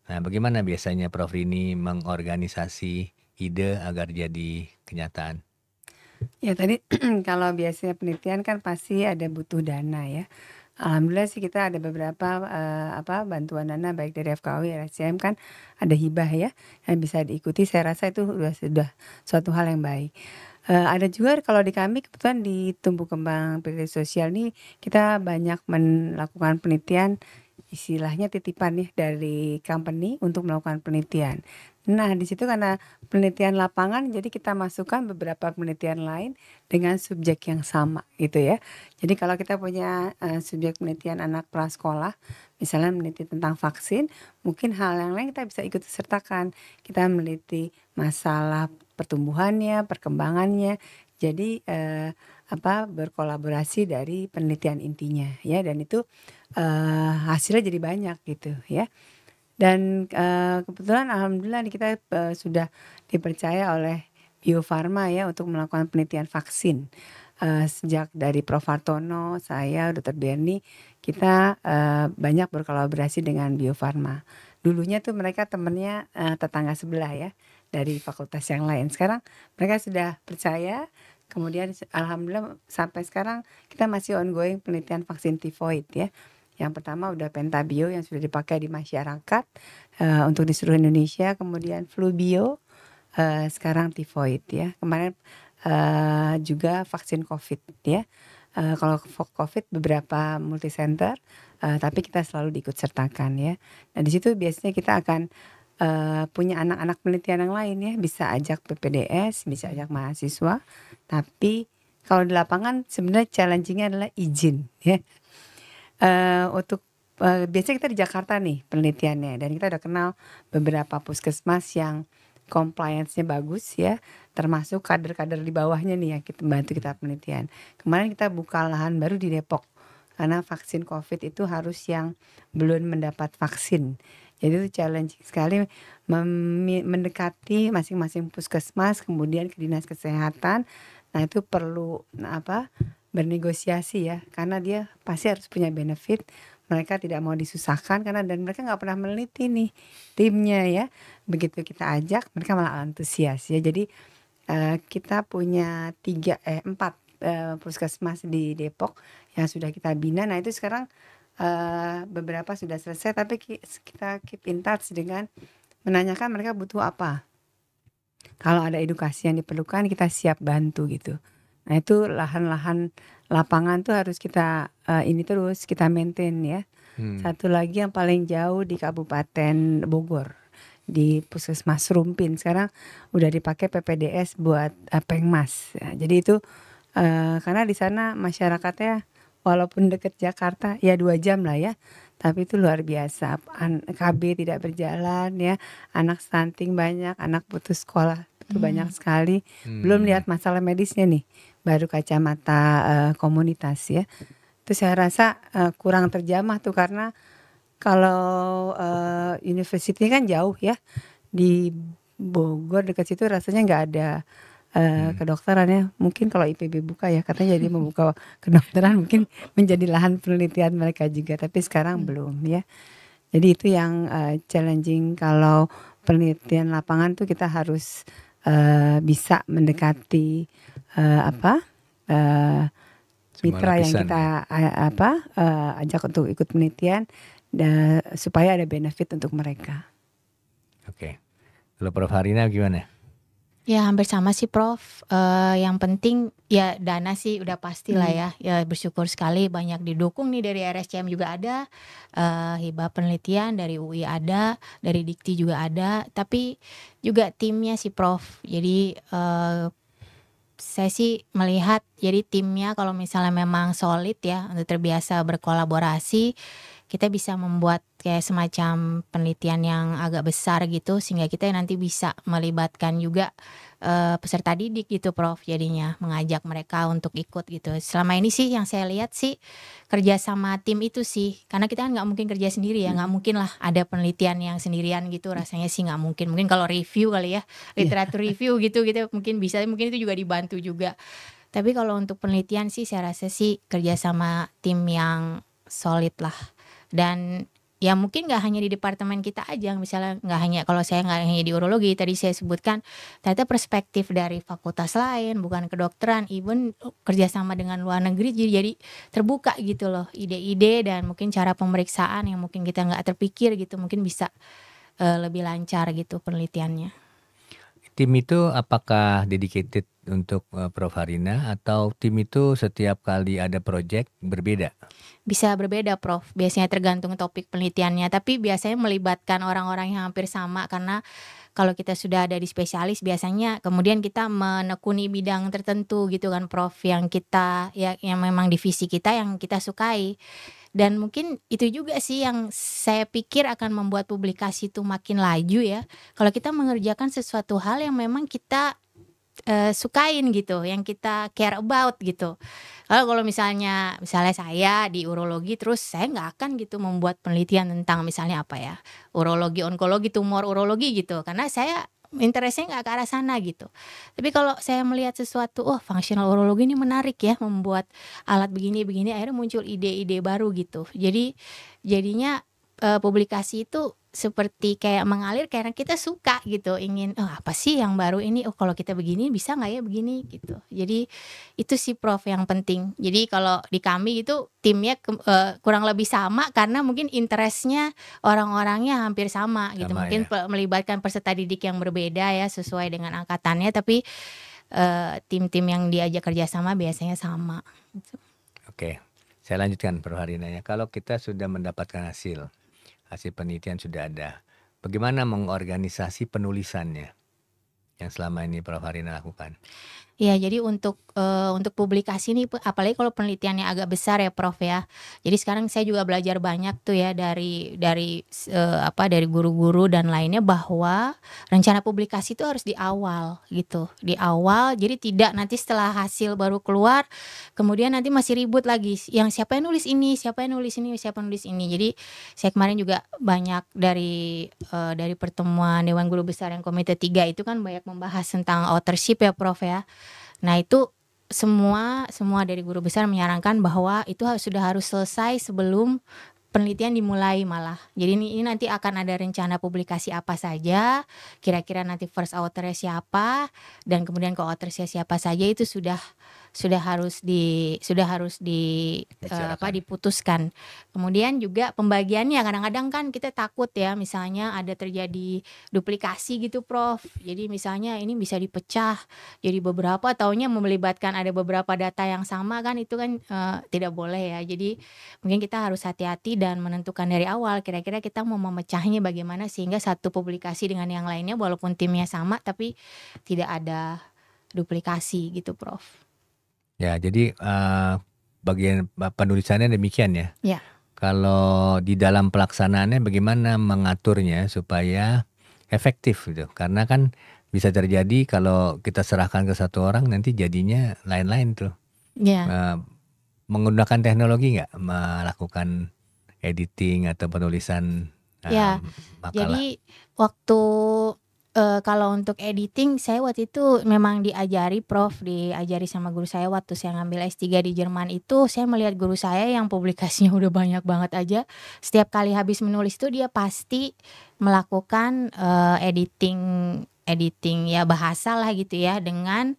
Nah, bagaimana biasanya Prof Rini mengorganisasi ide agar jadi kenyataan? Ya tadi [clears throat] kalau biasanya penelitian kan pasti ada butuh dana ya. Alhamdulillah sih kita ada beberapa eh, apa bantuan dana baik dari FKUI, RSCM kan ada hibah ya yang bisa diikuti. Saya rasa itu sudah sudah suatu hal yang baik. Eh, ada juga kalau di kami kebetulan di tumbuh kembang penelitian sosial nih kita banyak melakukan penelitian istilahnya titipan nih dari company untuk melakukan penelitian. Nah, di situ karena penelitian lapangan jadi kita masukkan beberapa penelitian lain dengan subjek yang sama gitu ya. Jadi kalau kita punya uh, subjek penelitian anak prasekolah, misalnya meneliti tentang vaksin, mungkin hal yang lain kita bisa ikut sertakan. Kita meneliti masalah pertumbuhannya, perkembangannya. Jadi uh, apa berkolaborasi dari penelitian intinya ya dan itu uh, hasilnya jadi banyak gitu ya. Dan uh, kebetulan alhamdulillah kita uh, sudah dipercaya oleh Bio Farma ya untuk melakukan penelitian vaksin. Uh, sejak dari Prof Hartono, saya, Dr. Berni, kita uh, banyak berkolaborasi dengan Bio Farma. Dulunya tuh mereka temennya uh, tetangga sebelah ya dari fakultas yang lain. Sekarang mereka sudah percaya. Kemudian alhamdulillah sampai sekarang kita masih ongoing penelitian vaksin tifoid ya. Yang pertama udah pentabio yang sudah dipakai di masyarakat uh, untuk di seluruh Indonesia, kemudian flu bio, uh, sekarang tifoid ya. Kemarin uh, juga vaksin COVID ya. Uh, kalau COVID beberapa multi center, uh, tapi kita selalu diikut sertakan ya. Nah di situ biasanya kita akan uh, punya anak-anak penelitian yang lain ya, bisa ajak PPDS, bisa ajak mahasiswa, tapi kalau di lapangan sebenarnya challengingnya adalah izin ya uh, untuk uh, biasanya kita di Jakarta nih penelitiannya dan kita udah kenal beberapa puskesmas yang compliance-nya bagus ya, termasuk kader-kader di bawahnya nih yang kita bantu kita penelitian. Kemarin kita buka lahan baru di Depok karena vaksin COVID itu harus yang belum mendapat vaksin. Jadi itu challenging sekali mendekati masing-masing puskesmas, kemudian ke dinas kesehatan. Nah itu perlu apa bernegosiasi ya. Karena dia pasti harus punya benefit. Mereka tidak mau disusahkan karena dan mereka nggak pernah meneliti nih timnya ya. Begitu kita ajak mereka malah antusias ya. Jadi uh, kita punya tiga eh empat uh, puskesmas di Depok yang sudah kita bina. Nah itu sekarang uh, beberapa sudah selesai tapi kita keep in touch dengan menanyakan mereka butuh apa. Kalau ada edukasi yang diperlukan kita siap bantu gitu Nah itu lahan-lahan lapangan tuh harus kita uh, ini terus kita maintain ya. Hmm. Satu lagi yang paling jauh di Kabupaten Bogor di Puskesmas Rumpin sekarang udah dipakai PPDS buat uh, Pengmas. Ya, jadi itu uh, karena di sana masyarakatnya walaupun deket Jakarta ya dua jam lah ya tapi itu luar biasa An KB tidak berjalan ya anak stunting banyak anak putus sekolah itu hmm. banyak sekali hmm. belum lihat masalah medisnya nih baru kacamata uh, komunitas ya. Itu saya rasa uh, kurang terjamah tuh karena kalau uh, university kan jauh ya di Bogor dekat situ rasanya nggak ada uh, hmm. kedokteran ya. Mungkin kalau IPB buka ya katanya jadi membuka [laughs] kedokteran mungkin menjadi lahan penelitian mereka juga tapi sekarang hmm. belum ya. Jadi itu yang uh, challenging kalau penelitian lapangan tuh kita harus uh, bisa mendekati uh, apa uh, mitra yang kita uh, apa uh, ajak untuk ikut penelitian dan supaya ada benefit untuk mereka. Oke, kalau Prof Harina gimana? Ya hampir sama sih Prof. Uh, yang penting ya dana sih udah pasti lah hmm. ya. Ya bersyukur sekali banyak didukung nih dari RSCM juga ada, uh, hibah penelitian dari UI ada, dari Dikti juga ada. Tapi juga timnya sih Prof. Jadi uh, saya sih melihat jadi timnya kalau misalnya memang solid ya untuk terbiasa berkolaborasi kita bisa membuat kayak semacam penelitian yang agak besar gitu sehingga kita nanti bisa melibatkan juga uh, peserta didik gitu Prof jadinya mengajak mereka untuk ikut gitu selama ini sih yang saya lihat sih kerja sama tim itu sih karena kita kan nggak mungkin kerja sendiri ya nggak hmm. mungkin lah ada penelitian yang sendirian gitu rasanya sih nggak mungkin mungkin kalau review kali ya iya. literatur yeah. review gitu gitu mungkin bisa mungkin itu juga dibantu juga tapi kalau untuk penelitian sih saya rasa sih kerja sama tim yang solid lah dan ya mungkin nggak hanya di departemen kita aja misalnya nggak hanya kalau saya nggak hanya di urologi tadi saya sebutkan ternyata perspektif dari fakultas lain bukan kedokteran even kerjasama dengan luar negeri jadi jadi terbuka gitu loh ide-ide dan mungkin cara pemeriksaan yang mungkin kita nggak terpikir gitu mungkin bisa uh, lebih lancar gitu penelitiannya. Tim itu apakah dedicated untuk, eee, Prof. Harina atau tim itu setiap kali ada project berbeda? Bisa berbeda Prof, biasanya tergantung topik penelitiannya, tapi biasanya melibatkan orang-orang yang hampir sama karena kalau kita sudah ada di spesialis biasanya kemudian kita menekuni bidang tertentu gitu kan Prof, yang kita ya yang memang divisi kita yang kita sukai. Dan mungkin itu juga sih yang saya pikir akan membuat publikasi itu makin laju ya, kalau kita mengerjakan sesuatu hal yang memang kita, eee, sukain gitu, yang kita care about gitu. Kalau kalau misalnya misalnya saya di urologi terus saya nggak akan gitu membuat penelitian tentang misalnya apa ya, urologi, onkologi, tumor urologi gitu, karena saya interest-nya nggak ke arah sana gitu. Tapi kalau saya melihat sesuatu, oh functional urologi ini menarik ya membuat alat begini-begini, akhirnya muncul ide-ide baru gitu. Jadi jadinya, eee, publikasi itu seperti kayak mengalir karena kita suka gitu, ingin, "Oh apa sih yang baru ini? Oh kalau kita begini bisa nggak ya begini?" Gitu. Jadi itu sih Prof yang penting. Jadi kalau di kami itu timnya kem eee, kurang lebih sama karena mungkin interest-nya orang-orangnya hampir sama gitu, Sama mungkin ya. melibatkan peserta didik yang berbeda ya sesuai dengan angkatannya, tapi, eee, tim-tim yang diajak kerjasama biasanya sama, gitu. Oke, saya lanjutkan Prof Harina ya, kalau kita sudah mendapatkan hasil, hasil penelitian sudah ada, bagaimana mengorganisasi penulisannya? Yang selama ini Prof Harina lakukan? Iya, jadi untuk, eee, untuk publikasi pe apalagi kalau penelitiannya agak besar ya Prof ya. Jadi sekarang saya juga belajar banyak tuh ya dari dari eee, apa, dari guru-guru dan lainnya bahwa rencana publikasi itu harus di awal gitu, di awal jadi tidak nanti setelah hasil baru keluar, kemudian nanti masih ribut lagi, yang siapa yang nulis ini siapa yang nulis ini siapa yang nulis ini. Jadi saya kemarin juga banyak dari, eee, dari pertemuan Dewan Guru Besar yang Komite 3 itu kan banyak membahas tentang authorship ya Prof ya. Nah itu semua semua dari guru besar menyarankan bahwa itu ha sudah harus selesai sebelum penelitian dimulai malah. Jadi ini ini nanti akan ada rencana publikasi apa saja, kira-kira nanti first author-nya siapa, dan kemudian co-authors-nya siapa saja itu sudah sudah harus di sudah harus di eee, apa, diputuskan. Kemudian juga pembagiannya kadang-kadang kan kita takut ya misalnya ada terjadi duplikasi gitu Prof. Jadi misalnya ini bisa dipecah jadi beberapa, taunya melibatkan ada beberapa data yang sama kan itu kan, eee, tidak boleh ya. Jadi mungkin kita harus hati-hati dan menentukan dari awal kira-kira kita mau memecahnya bagaimana sehingga satu publikasi dengan yang lainnya walaupun timnya sama tapi tidak ada duplikasi gitu Prof. Ya jadi, eee, bagian pa penulisannya demikian ya? Ya. Kalau di dalam pelaksanaannya bagaimana mengaturnya supaya efektif gitu? Karena kan bisa terjadi kalau kita serahkan ke satu orang nanti jadinya lain-lain tuh. Ya. Eee, menggunakan teknologi nggak melakukan editing atau penulisan, Ya, mmm, makalah? jadi waktu, eee, kalau untuk editing saya waktu itu memang diajari Prof, diajari sama guru saya waktu saya ngambil S3 di Jerman itu saya melihat guru saya yang publikasinya [laughs] udah banyak banget aja, setiap kali habis menulis itu dia pasti melakukan, eee, editing editing ya bahasa lah gitu ya dengan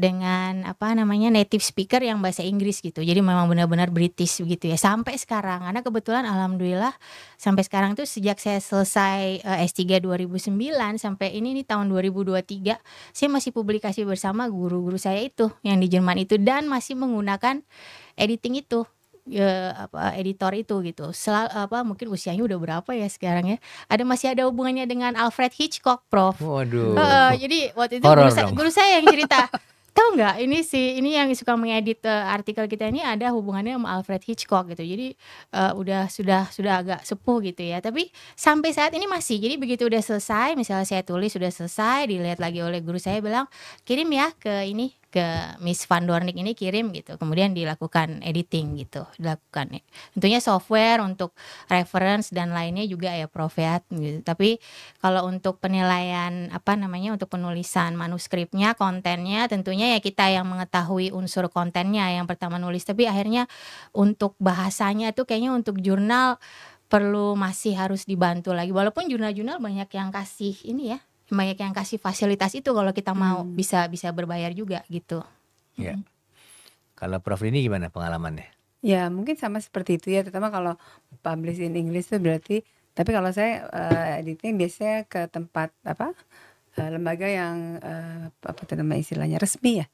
dengan apa namanya, native speaker yang bahasa Inggris gitu. Jadi memang benar-benar British begitu ya, sampai sekarang. Karena kebetulan alhamdulillah sampai sekarang tuh sejak saya selesai, eee, S3 2009 sampai ini nih tahun 2023, saya masih publikasi bersama guru-guru saya itu yang di Jerman itu dan masih menggunakan editing itu, eee, apa, editor itu gitu. Sela apa, mungkin usianya udah berapa ya sekarang ya, ada masih ada hubungannya dengan Alfred Hitchcock Prof. Waduh. Heeh, jadi waktu itu guru sa dong. guru saya yang cerita, [laughs] "Tahu nggak ini si ini yang suka mengedit, eee, artikel kita ini ada hubungannya sama Alfred Hitchcock," gitu. Jadi, eee, udah sudah sudah agak sepuh gitu ya, tapi sampai saat ini masih. Jadi begitu udah selesai, misalnya saya tulis sudah selesai, dilihat lagi oleh guru saya bilang, "Kirim ya ke ini, ke Miss Van Doornik ini kirim," gitu. Kemudian dilakukan editing gitu, dilakukan ya. Tentunya software untuk reference dan lainnya juga ya Prof ya, gitu. Tapi kalau untuk penilaian apa namanya, untuk penulisan manuskripnya, kontennya, tentunya ya kita yang mengetahui unsur kontennya yang pertama nulis, tapi akhirnya untuk bahasanya tuh kayaknya untuk jurnal perlu masih harus dibantu lagi. Walaupun jurnal-jurnal banyak yang kasih ini ya, banyak yang kasih fasilitas itu kalau kita mau, Mmm. bisa bisa berbayar juga gitu. Ya. Mhm. Kalau Prof ini gimana pengalamannya? Ya mungkin sama seperti itu ya, terutama kalau publish in English tuh berarti tapi kalau saya, eee, editing biasanya ke tempat apa, uh, lembaga yang uh, apa nama istilahnya resmi ya.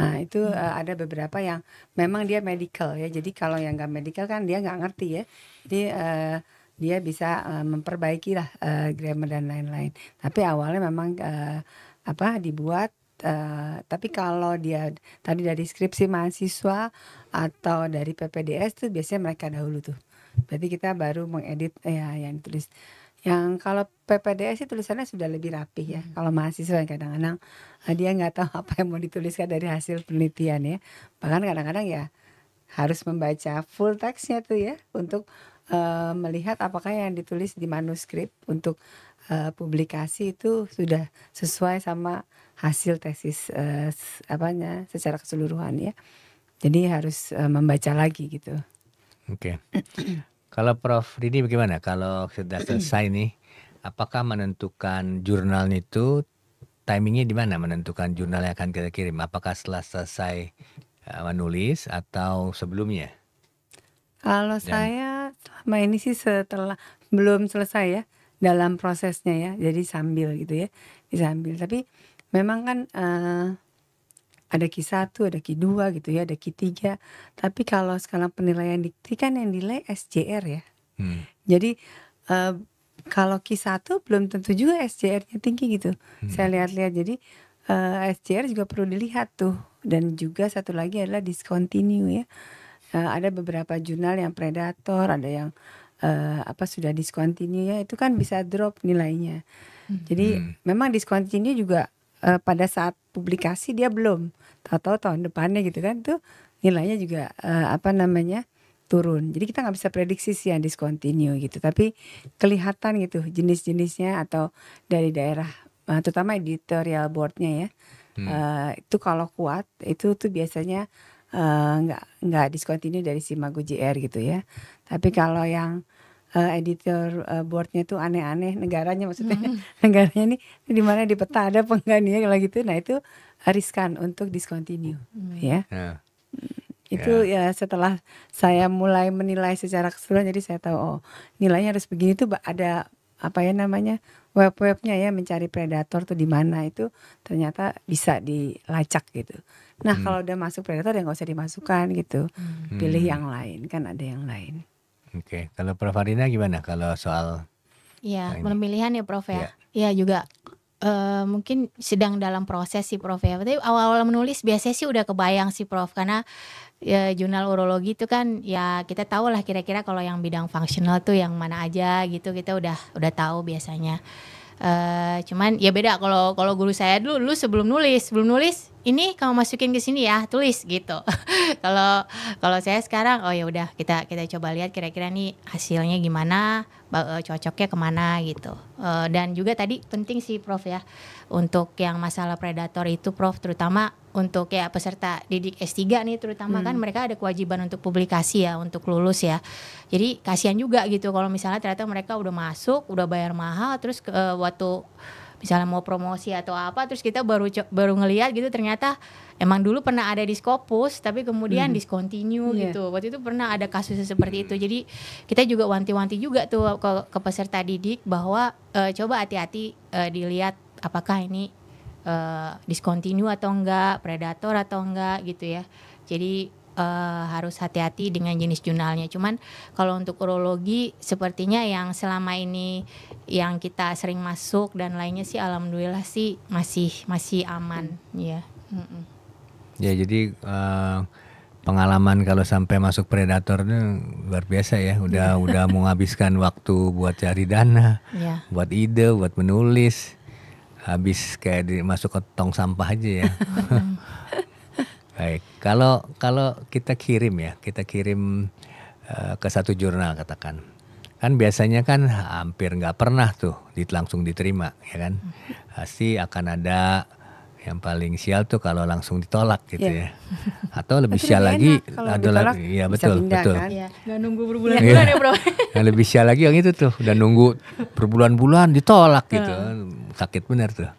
Nah, itu uh, ada beberapa yang memang dia medical ya. Jadi kalau yang nggak medical kan dia nggak ngerti ya. Jadi uh, dia bisa uh, memperbaiki lah uh, grammar dan lain-lain. Tapi awalnya memang uh, apa dibuat uh, tapi kalau dia tadi dari skripsi mahasiswa atau dari PPDS tuh biasanya mereka dahulu tuh. Berarti kita baru mengedit ya yang tulis. Yang kalau PPDS sih tulisannya sudah lebih rapi ya. Hmm. Kalau mahasiswa yang kadang-kadang uh, dia nggak tahu [laughs] apa yang mau dituliskan dari hasil penelitian ya. Bahkan kadang-kadang ya harus membaca full teksnya tuh ya untuk uh, melihat apakah yang ditulis di manuskrip untuk uh, publikasi itu sudah sesuai sama hasil tesis uh, apanya secara keseluruhan ya. Jadi harus uh, membaca lagi gitu. Oke. Kalau Prof Rini bagaimana? Kalau sudah selesai nih, apakah menentukan jurnalnya itu timingnya di mana menentukan jurnal yang akan kita kirim? Apakah setelah selesai uh, menulis atau sebelumnya? Kalau Dan, saya selama ini sih setelah belum selesai ya dalam prosesnya ya, jadi sambil gitu ya, disambil. Tapi memang kan uh, ada Q1, ada Q2 gitu ya, ada Q3. Tapi kalau sekarang penilaian dikti kan yang nilai SJR ya. Hmm. Jadi uh, kalau Q1 belum tentu juga SJR-nya tinggi gitu. Hmm. Saya lihat-lihat jadi uh, SJR juga perlu dilihat tuh. Dan juga satu lagi adalah discontinue ya. Uh, ada beberapa jurnal yang predator, ada yang uh, apa sudah discontinue ya itu kan bisa drop nilainya. Hmm. Jadi hmm. memang discontinue juga uh, pada saat publikasi dia belum tahu-tahu tahun depannya gitu kan tuh nilainya juga uh, apa namanya turun. Jadi kita nggak bisa prediksi sih yang discontinue gitu. Tapi kelihatan gitu jenis-jenisnya atau dari daerah uh, terutama editorial boardnya ya. Hmm. Uh, itu kalau kuat itu tuh biasanya nggak uh, nggak discontinue dari si Mago JR gitu ya. Tapi kalau yang uh, editor uh, boardnya tuh aneh-aneh negaranya maksudnya mm. [laughs] negaranya ini di mana di peta ada apa enggak nih ya kalau gitu nah itu riskan untuk discontinue mm. ya yeah. itu yeah. ya setelah saya mulai menilai secara keseluruhan jadi saya tahu oh nilainya harus begini tuh ada apa ya namanya web-webnya ya mencari predator tuh di mana itu ternyata bisa dilacak gitu. Nah hmm. kalau udah masuk predator ya nggak usah dimasukkan gitu, hmm. pilih yang lain kan ada yang lain. Oke, kalau Prof Arina gimana kalau soal Iya, pemilihan ya Prof ya. Iya juga uh, mungkin sedang dalam proses sih Prof ya. Tapi awal-awal menulis biasanya sih udah kebayang sih Prof karena ya jurnal urologi itu kan ya kita tahu lah kira-kira kalau yang bidang fungsional tuh yang mana aja gitu kita udah udah tahu biasanya. Uh, cuman ya beda kalau kalau guru saya dulu dulu sebelum nulis sebelum nulis ini kamu masukin ke sini ya tulis gitu. [laughs] Kalau kalau saya sekarang oh ya udah kita kita coba lihat kira-kira nih hasilnya gimana uh, cocoknya ke mana gitu. Uh, dan juga tadi penting sih prof ya untuk yang masalah predator itu prof terutama untuk ya peserta didik S3 nih terutama kan hmm. kan mereka ada kewajiban untuk publikasi ya untuk lulus ya. Jadi kasihan juga gitu kalau misalnya ternyata mereka udah masuk, udah bayar mahal terus uh, waktu misalnya mau promosi atau apa terus kita baru baru ngelihat gitu ternyata emang dulu pernah ada di Scopus tapi kemudian hmm. discontinue yeah. gitu. Waktu itu pernah ada kasus seperti itu. Jadi kita juga wanti-wanti juga tuh ke, ke peserta didik bahwa uh, coba hati-hati uh, dilihat apakah ini uh, discontinue atau enggak, predator atau enggak gitu ya. Jadi uh, harus hati-hati dengan jenis jurnalnya. Cuman kalau untuk urologi sepertinya yang selama ini yang kita sering masuk dan lainnya sih alhamdulillah sih masih masih aman ya. Mm -mm. Ya jadi uh, pengalaman kalau sampai masuk predator itu luar biasa ya. Udah iya. [laughs] udah menghabiskan waktu buat cari dana, yeah. buat ide, buat menulis habis kayak di, masuk ke tong sampah aja ya. [laughs] [laughs] Baik, kalau kalau kita kirim ya, kita kirim uh, ke satu jurnal katakan, kan biasanya kan hampir nggak pernah tuh langsung diterima, ya kan? Pasti akan ada yang paling sial tuh kalau langsung ditolak gitu yeah. ya. Atau lebih sial lagi ada lagi ya betul pindah, betul. Kan? Ya, gak nunggu berbulan-bulan ya, Bro. yang lebih sial lagi yang itu tuh udah nunggu berbulan-bulan ditolak gitu. Sakit bener tuh.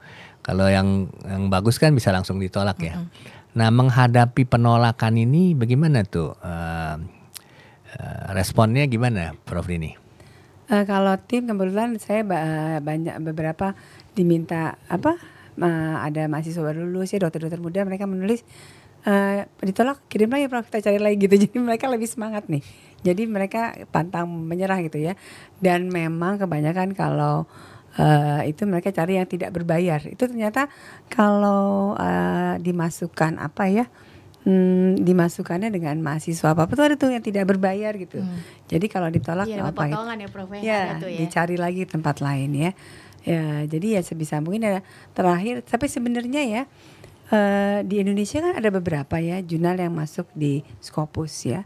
Kalau yang yang bagus kan bisa langsung ditolak ya. Nah, menghadapi penolakan ini bagaimana tuh uh, uh, responnya gimana Prof Rini? Uh, kalau tim kebetulan saya banyak beberapa diminta apa uh, ada mahasiswa baru lulus ya dokter-dokter muda mereka menulis uh, ditolak kirim lagi prof kita cari lagi gitu [laughs] jadi mereka lebih semangat nih jadi mereka pantang menyerah gitu ya dan memang kebanyakan kalau uh, itu mereka cari yang tidak berbayar itu ternyata kalau uh, dimasukkan apa ya hmm, dimasukkannya dengan mahasiswa apa apa tuh ada tuh yang tidak berbayar gitu. Hmm. Jadi kalau ditolak iya, apa gitu. ya Prof ya, ya, ya dicari lagi tempat lain ya. Ya, jadi ya sebisa mungkin ya terakhir tapi sebenarnya ya uh, di Indonesia kan ada beberapa ya jurnal yang masuk di Scopus ya.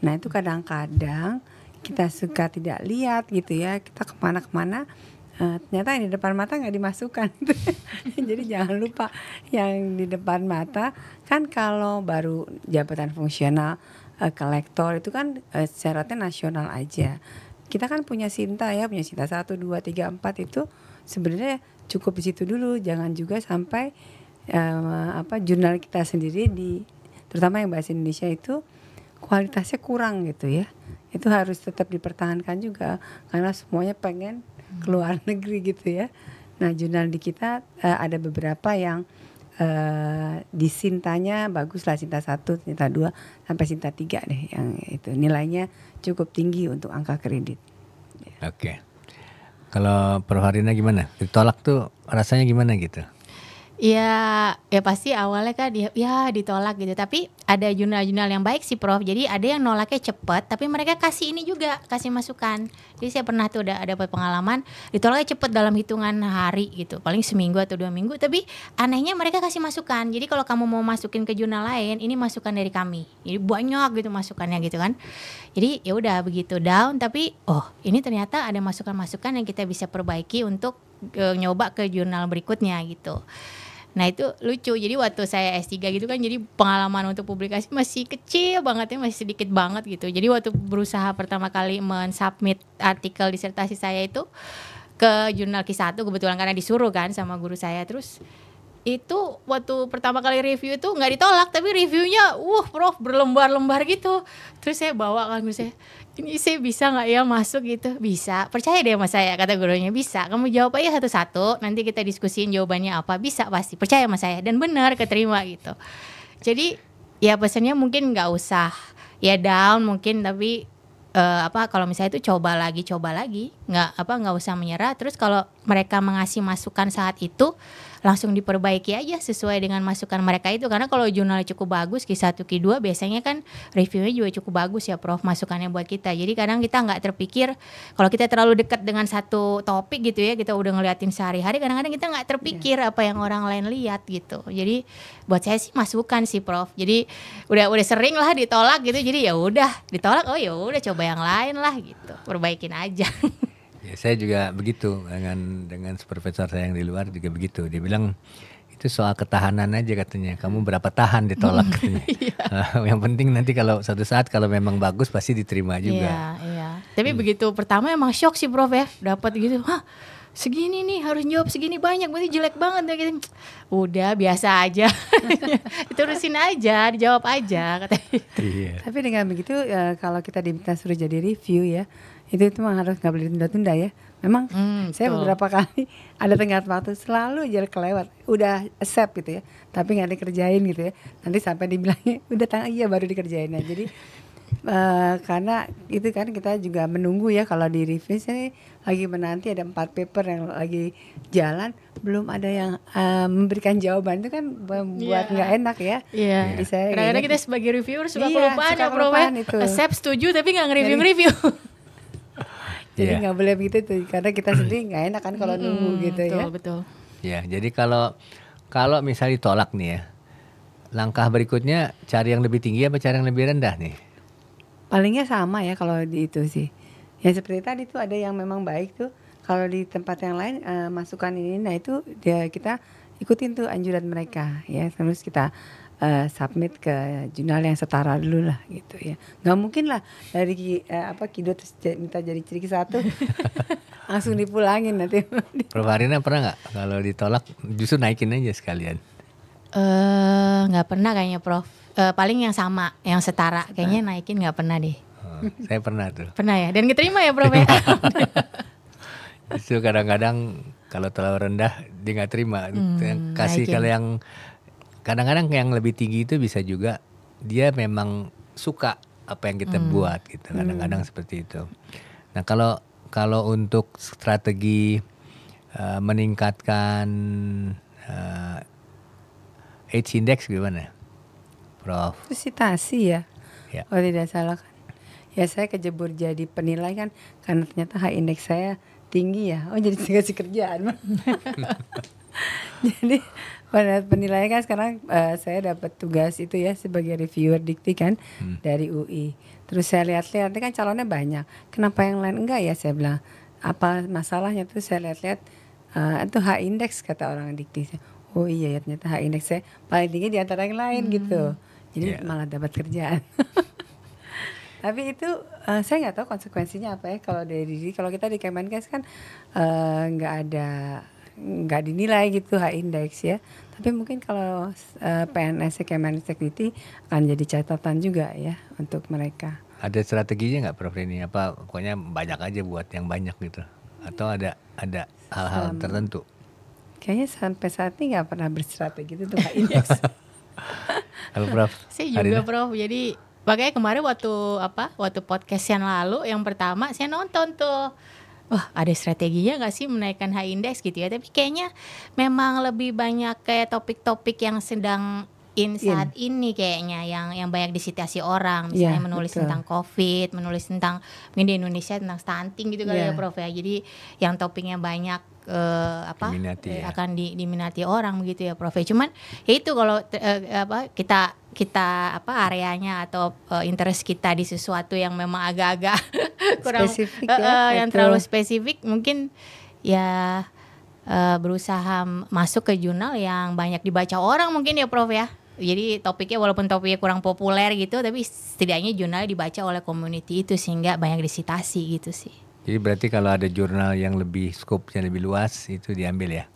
Nah, itu kadang-kadang kita suka tidak lihat gitu ya. Kita ke mana-kemana Uh, ternyata yang di depan mata nggak dimasukkan. [laughs] Jadi jangan lupa yang di depan mata. Kan kalau baru jabatan fungsional uh, kolektor itu kan uh, syaratnya nasional aja. Kita kan punya Sinta ya punya Sinta satu dua tiga empat itu sebenarnya cukup di situ dulu. Jangan juga sampai uh, apa jurnal kita sendiri di terutama yang bahasa Indonesia itu kualitasnya kurang gitu ya. Itu harus tetap dipertahankan juga karena semuanya pengen keluar [laughs] negeri gitu ya. Nah jurnal di kita uh, ada beberapa yang uh, di Sintanya bagus lah Sinta satu, Sinta dua sampai Sinta tiga deh yang itu nilainya cukup tinggi untuk angka kredit. Oke. Okay. Kalau Harina gimana? Ditolak tuh rasanya gimana gitu? Ya, ya pasti awalnya kan dia ya ditolak gitu. Tapi ada jurnal-jurnal yang baik sih Prof. Jadi ada yang nolaknya cepet, tapi mereka kasih ini juga, kasih masukan. Jadi saya pernah tuh ada pengalaman ditolaknya cepet dalam hitungan hari gitu, paling seminggu atau dua minggu. Tapi anehnya mereka kasih masukan. Jadi kalau kamu mau masukin ke jurnal lain, ini masukan dari kami. Jadi banyak gitu masukannya gitu kan. Jadi ya udah begitu down, tapi oh ini ternyata ada masukan-masukan yang kita bisa perbaiki untuk e, nyoba ke jurnal berikutnya gitu. Nah itu lucu. Jadi waktu saya S3 gitu kan jadi pengalaman untuk publikasi masih kecil banget ya, masih sedikit banget gitu. Jadi waktu berusaha pertama kali mensubmit artikel disertasi saya itu ke jurnal Q1 kebetulan karena disuruh kan sama guru saya. Terus itu waktu pertama kali review itu nggak ditolak tapi reviewnya uh prof berlembar-lembar gitu. Terus saya bawa kan saya ini saya bisa nggak ya masuk gitu? Bisa percaya deh sama saya kata gurunya. Bisa kamu jawab aja satu-satu nanti kita diskusiin jawabannya apa. Bisa pasti percaya sama saya. Dan benar keterima gitu. Jadi ya pesannya mungkin nggak usah ya down mungkin tapi uh, apa kalau misalnya itu coba lagi coba lagi. Nggak apa nggak usah menyerah. Terus kalau mereka mengasih masukan saat itu langsung diperbaiki aja sesuai dengan masukan mereka itu. Karena kalau jurnal cukup bagus Q1 Q2 biasanya kan reviewnya juga cukup bagus ya Prof masukannya buat kita. Jadi kadang kita nggak terpikir kalau kita terlalu dekat dengan satu topik gitu ya kita udah ngeliatin sehari-hari kadang-kadang kita nggak terpikir yeah. apa yang orang lain lihat gitu. Jadi buat saya sih masukan sih Prof. Jadi udah udah sering lah ditolak gitu. Jadi ya udah ditolak oh ya udah coba yang lain lah gitu. Perbaikin aja [laughs] Ya, saya juga begitu dengan dengan supervisor saya yang di luar juga begitu. Dia bilang itu soal ketahanan aja katanya. Kamu berapa tahan ditolak katanya. uh, [laughs] [laughs] yang penting nanti kalau satu saat kalau memang bagus pasti diterima juga. Iya, iya. Tapi hmm. begitu pertama emang shock sih Prof ya. Dapat gitu. Hah, segini nih harus jawab segini banyak berarti jelek banget ya gitu. Udah biasa aja. [laughs] Terusin aja, dijawab aja katanya. Iya. Tapi dengan begitu ya, kalau kita diminta suruh jadi review ya, itu itu memang harus nggak boleh tunda-tunda ya memang hmm, saya betul. beberapa kali [laughs] ada tenggat waktu selalu jadi kelewat udah accept gitu ya tapi nggak dikerjain gitu ya nanti sampai dibilangnya [laughs] udah tanggal iya baru dikerjain nah, jadi uh, karena itu kan kita juga menunggu ya kalau di review ini lagi menanti ada empat paper yang lagi jalan belum ada yang uh, memberikan jawaban itu kan membuat iya. nggak yeah. enak ya. Iya. Yeah. saya kadang-kadang kita sebagai reviewer suka iya, kelupaan suka ya, kelupaan itu. Accept setuju tapi nggak nge-review-review. [laughs] jadi iya. nggak yeah. boleh begitu tuh karena kita sendiri [clears throat] nggak enak kan kalau hmm, nunggu gitu betul, ya betul ya jadi kalau kalau misalnya ditolak nih ya langkah berikutnya cari yang lebih tinggi apa cari yang lebih rendah nih palingnya sama ya kalau di itu sih ya seperti tadi tuh ada yang memang baik tuh kalau di tempat yang lain uh, masukan ini nah itu dia kita ikutin tuh anjuran mereka ya terus kita uh, submit ke jurnal yang setara dulu lah gitu ya. Nggak mungkin lah dari uh, apa kido terus minta jadi ciri satu. [laughs] Langsung dipulangin nanti. Prof Arina pernah nggak kalau ditolak justru naikin aja sekalian? Eh nggak pernah kayaknya Prof. Uh, paling yang sama yang setara. Kayaknya naikin nggak pernah deh. Oh, saya pernah tuh. Pernah ya? Dan keterima ya Prof ya? [laughs] Justru kadang-kadang Kalau terlalu rendah dia nggak terima. Hmm, Kasih kalau yang kadang-kadang yang lebih tinggi itu bisa juga dia memang suka apa yang kita buat gitu. Kadang-kadang seperti itu. Nah, kalau kalau untuk strategi eh, meningkatkan eh, age index gimana? Prof. Itu citasi ya. Ya. Kalau tidak salah kan. Ya saya kejebur jadi penilai kan karena ternyata high index saya tinggi ya. Oh jadi [laughs] dikasih kerjaan. [laughs] jadi penilaian kan sekarang eh, saya dapat tugas itu ya sebagai reviewer dikti kan dari UI. Terus saya lihat-lihat ini kan calonnya banyak. Kenapa yang lain enggak ya saya bilang. Apa masalahnya tuh saya lihat-lihat eh, itu high index kata orang dikti. Oh iya ya ternyata high index saya paling tinggi di antara yang lain gitu. Jadi Iya. malah dapat kerjaan. [laughs] Tapi itu eh, saya nggak tahu konsekuensinya apa ya kalau dari diri. Kalau kita di Kemenkes kan eh, nggak ada nggak dinilai gitu high index ya. Tapi mungkin kalau eh, PNS Kemensekti akan jadi catatan juga ya untuk mereka. Ada strateginya nggak Prof ini? Apa pokoknya banyak aja buat yang banyak gitu? Atau ada ada hal-hal tertentu? Kayaknya sampai saat ini nggak pernah berstrategi itu high index. [laughs] Kalau Prof, Saya Arina? juga Prof. Jadi makanya kemarin waktu apa? Waktu podcast yang lalu yang pertama saya nonton tuh. Wah, ada strateginya nggak sih menaikkan high index gitu ya? Tapi kayaknya memang lebih banyak kayak topik-topik yang sedang in saat ini kayaknya yang yang banyak disitasi orang misalnya Iya, menulis betul. tentang covid menulis tentang mungkin di Indonesia tentang stunting gitu kali Iya. ya Prof ya jadi yang topiknya banyak eh, apa Diminati ya. akan di- diminati orang begitu ya Prof. Ya. Cuman ya itu kalau eh, apa kita kita apa areanya atau eh, interest kita di sesuatu yang memang agak-agak [laughs] kurang Spesifik eh, ya, eh, yang betul. terlalu spesifik mungkin ya eh, berusaha masuk ke jurnal yang banyak dibaca orang mungkin ya Prof ya. Jadi topiknya walaupun topiknya kurang populer gitu tapi setidaknya jurnal dibaca oleh community itu sehingga banyak disitasi gitu sih. Jadi berarti kalau ada jurnal yang lebih skopnya lebih luas itu diambil ya?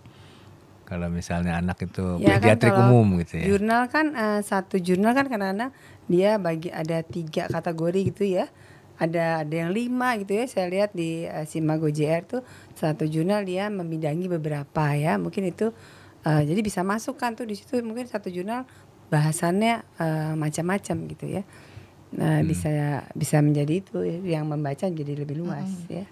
Kalau misalnya anak itu Ya kan pediatrik kalau umum gitu ya? Jurnal kan eh, satu jurnal kan kadang-kadang dia bagi ada tiga kategori gitu ya. Ada ada yang lima gitu ya. Saya lihat di eh, Simago JR tuh satu jurnal dia membidangi beberapa ya. Mungkin itu eh, jadi bisa masuk kan tuh di situ mungkin satu jurnal bahasannya eh, macam-macam gitu ya. Nah, bisa bisa menjadi itu ya, yang membaca jadi lebih luas ya.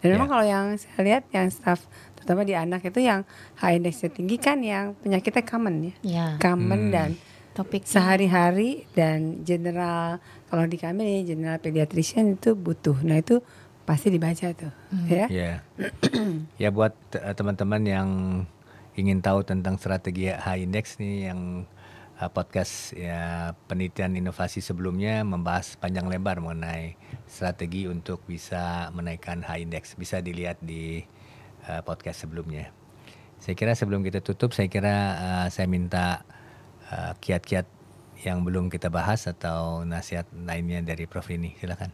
Dan memang Ya. kalau yang saya lihat yang staff terutama di anak itu yang high index tinggi kan yang penyakitnya common ya. Ya, common Hmm. dan topik sehari-hari dan general kalau di kami nih general pediatrician itu butuh. Nah itu pasti dibaca tuh ya. Ya, [clears throat] ya buat eh, teman-teman yang ingin tahu tentang strategi high index nih yang podcast ya penelitian inovasi sebelumnya membahas panjang lebar mengenai strategi untuk bisa menaikkan high index. Bisa dilihat di eh, podcast sebelumnya. Saya kira sebelum kita tutup saya kira eh, saya minta eh, kiat-kiat yang belum kita bahas atau nasihat lainnya dari Prof. Ini silakan.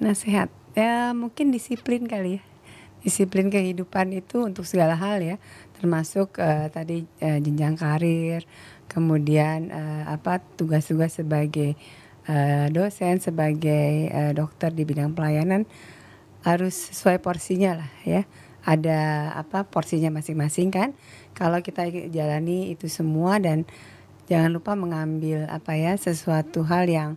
nasihat. Ya mungkin disiplin kali ya disiplin kehidupan itu untuk segala hal ya. Termasuk eh, tadi eh, jenjang karir kemudian eh, apa tugas-tugas sebagai eh, dosen sebagai eh, dokter di bidang pelayanan harus sesuai porsinya lah ya. Ada apa porsinya masing-masing kan. Kalau kita jalani itu semua dan jangan lupa mengambil apa ya sesuatu hal yang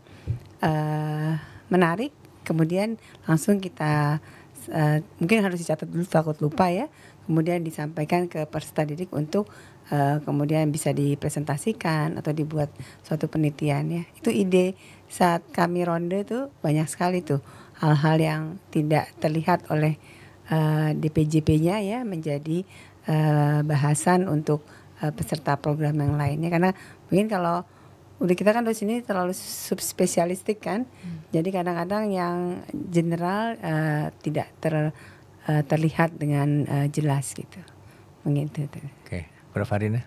eh, menarik kemudian langsung kita eh, mungkin harus dicatat dulu takut lupa ya. Kemudian disampaikan ke peserta didik untuk eh, kemudian bisa dipresentasikan atau dibuat suatu penelitian ya. Itu ide saat kami ronde tuh banyak sekali tuh hal-hal yang tidak terlihat oleh eh, DPJP-nya ya menjadi eh, bahasan untuk eh, peserta program yang lainnya. Karena mungkin kalau udah kita kan di sini terlalu subspesialistik kan jadi kadang-kadang yang general eh, tidak ter eh, terlihat dengan eh, jelas gitu. Mungkin itu. Tuh. Oke, Prof. Arina.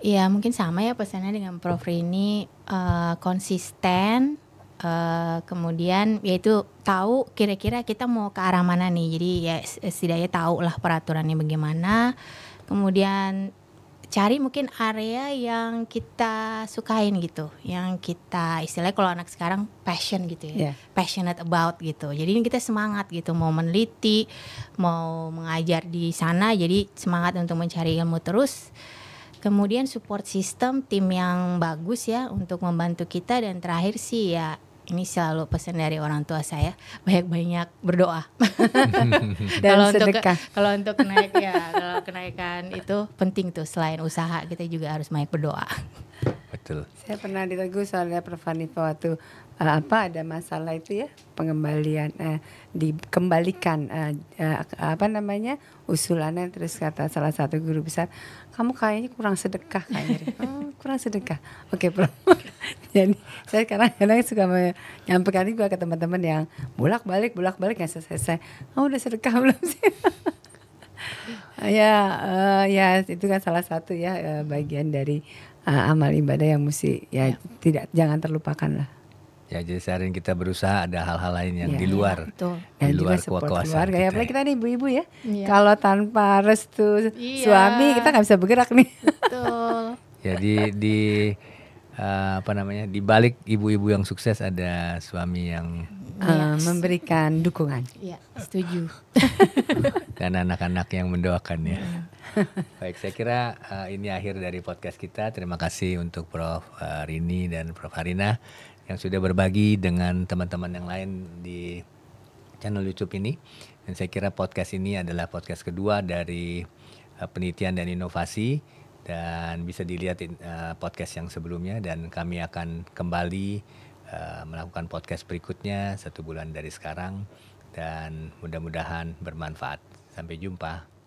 Ya mungkin sama ya pesannya dengan Prof. Rini eh, konsisten eh, kemudian yaitu tahu kira-kira kita mau ke arah mana nih. Jadi ya setidaknya tahu lah peraturannya bagaimana. Kemudian cari mungkin area yang kita sukain gitu, yang kita istilahnya kalau anak sekarang passion gitu ya, Iya. passionate about gitu. Jadi ini kita semangat gitu, mau meneliti, mau mengajar di sana, jadi semangat untuk mencari ilmu terus. Kemudian support system, tim yang bagus ya untuk membantu kita dan terakhir sih ya ini selalu pesan dari orang tua saya banyak-banyak berdoa. [laughs] Dan Kalau untuk sedekah. kalau untuk naik ya, kalau kenaikan itu penting tuh selain usaha kita juga harus banyak berdoa. Betul. Saya pernah ditegur soalnya Prof Hanifah waktu eh, apa ada masalah itu ya pengembalian eh, dikembalikan eh, eh, apa namanya usulannya terus kata salah satu guru besar kamu kayaknya kurang sedekah kayaknya oh, kurang sedekah. Oke Prof [laughs] jadi saya kadang-kadang suka menyampaikan juga ke teman-teman yang bolak balik bolak balik nggak selesai kamu udah sedekah belum sih? [laughs] Ya eh, ya itu kan salah satu ya eh, bagian dari eh, amal ibadah yang mesti ya, tidak jangan terlupakan lah Ya jadi sehari kita berusaha ada hal-hal lain yang Iya, di iya, luar Betul. di dan luar support kekuasaan keluarga ya kita. apalagi kita nih ibu-ibu ya Iya. kalau tanpa restu Iya. suami kita nggak bisa bergerak nih Betul. [laughs] Jadi di eh, apa namanya di balik ibu-ibu yang sukses ada suami yang Eh, memberikan dukungan Iya, setuju. [laughs] dan anak-anak yang mendoakan ya. Iya. [laughs] Baik, saya kira eh, ini akhir dari podcast kita. Terima kasih untuk Prof Rini dan Prof Harina yang sudah berbagi dengan teman-teman yang lain di channel YouTube ini. Dan saya kira podcast ini adalah podcast kedua dari eh, penelitian dan inovasi dan bisa dilihat eh, podcast yang sebelumnya dan kami akan kembali eh, melakukan podcast berikutnya satu bulan dari sekarang dan mudah-mudahan bermanfaat. Sampai jumpa.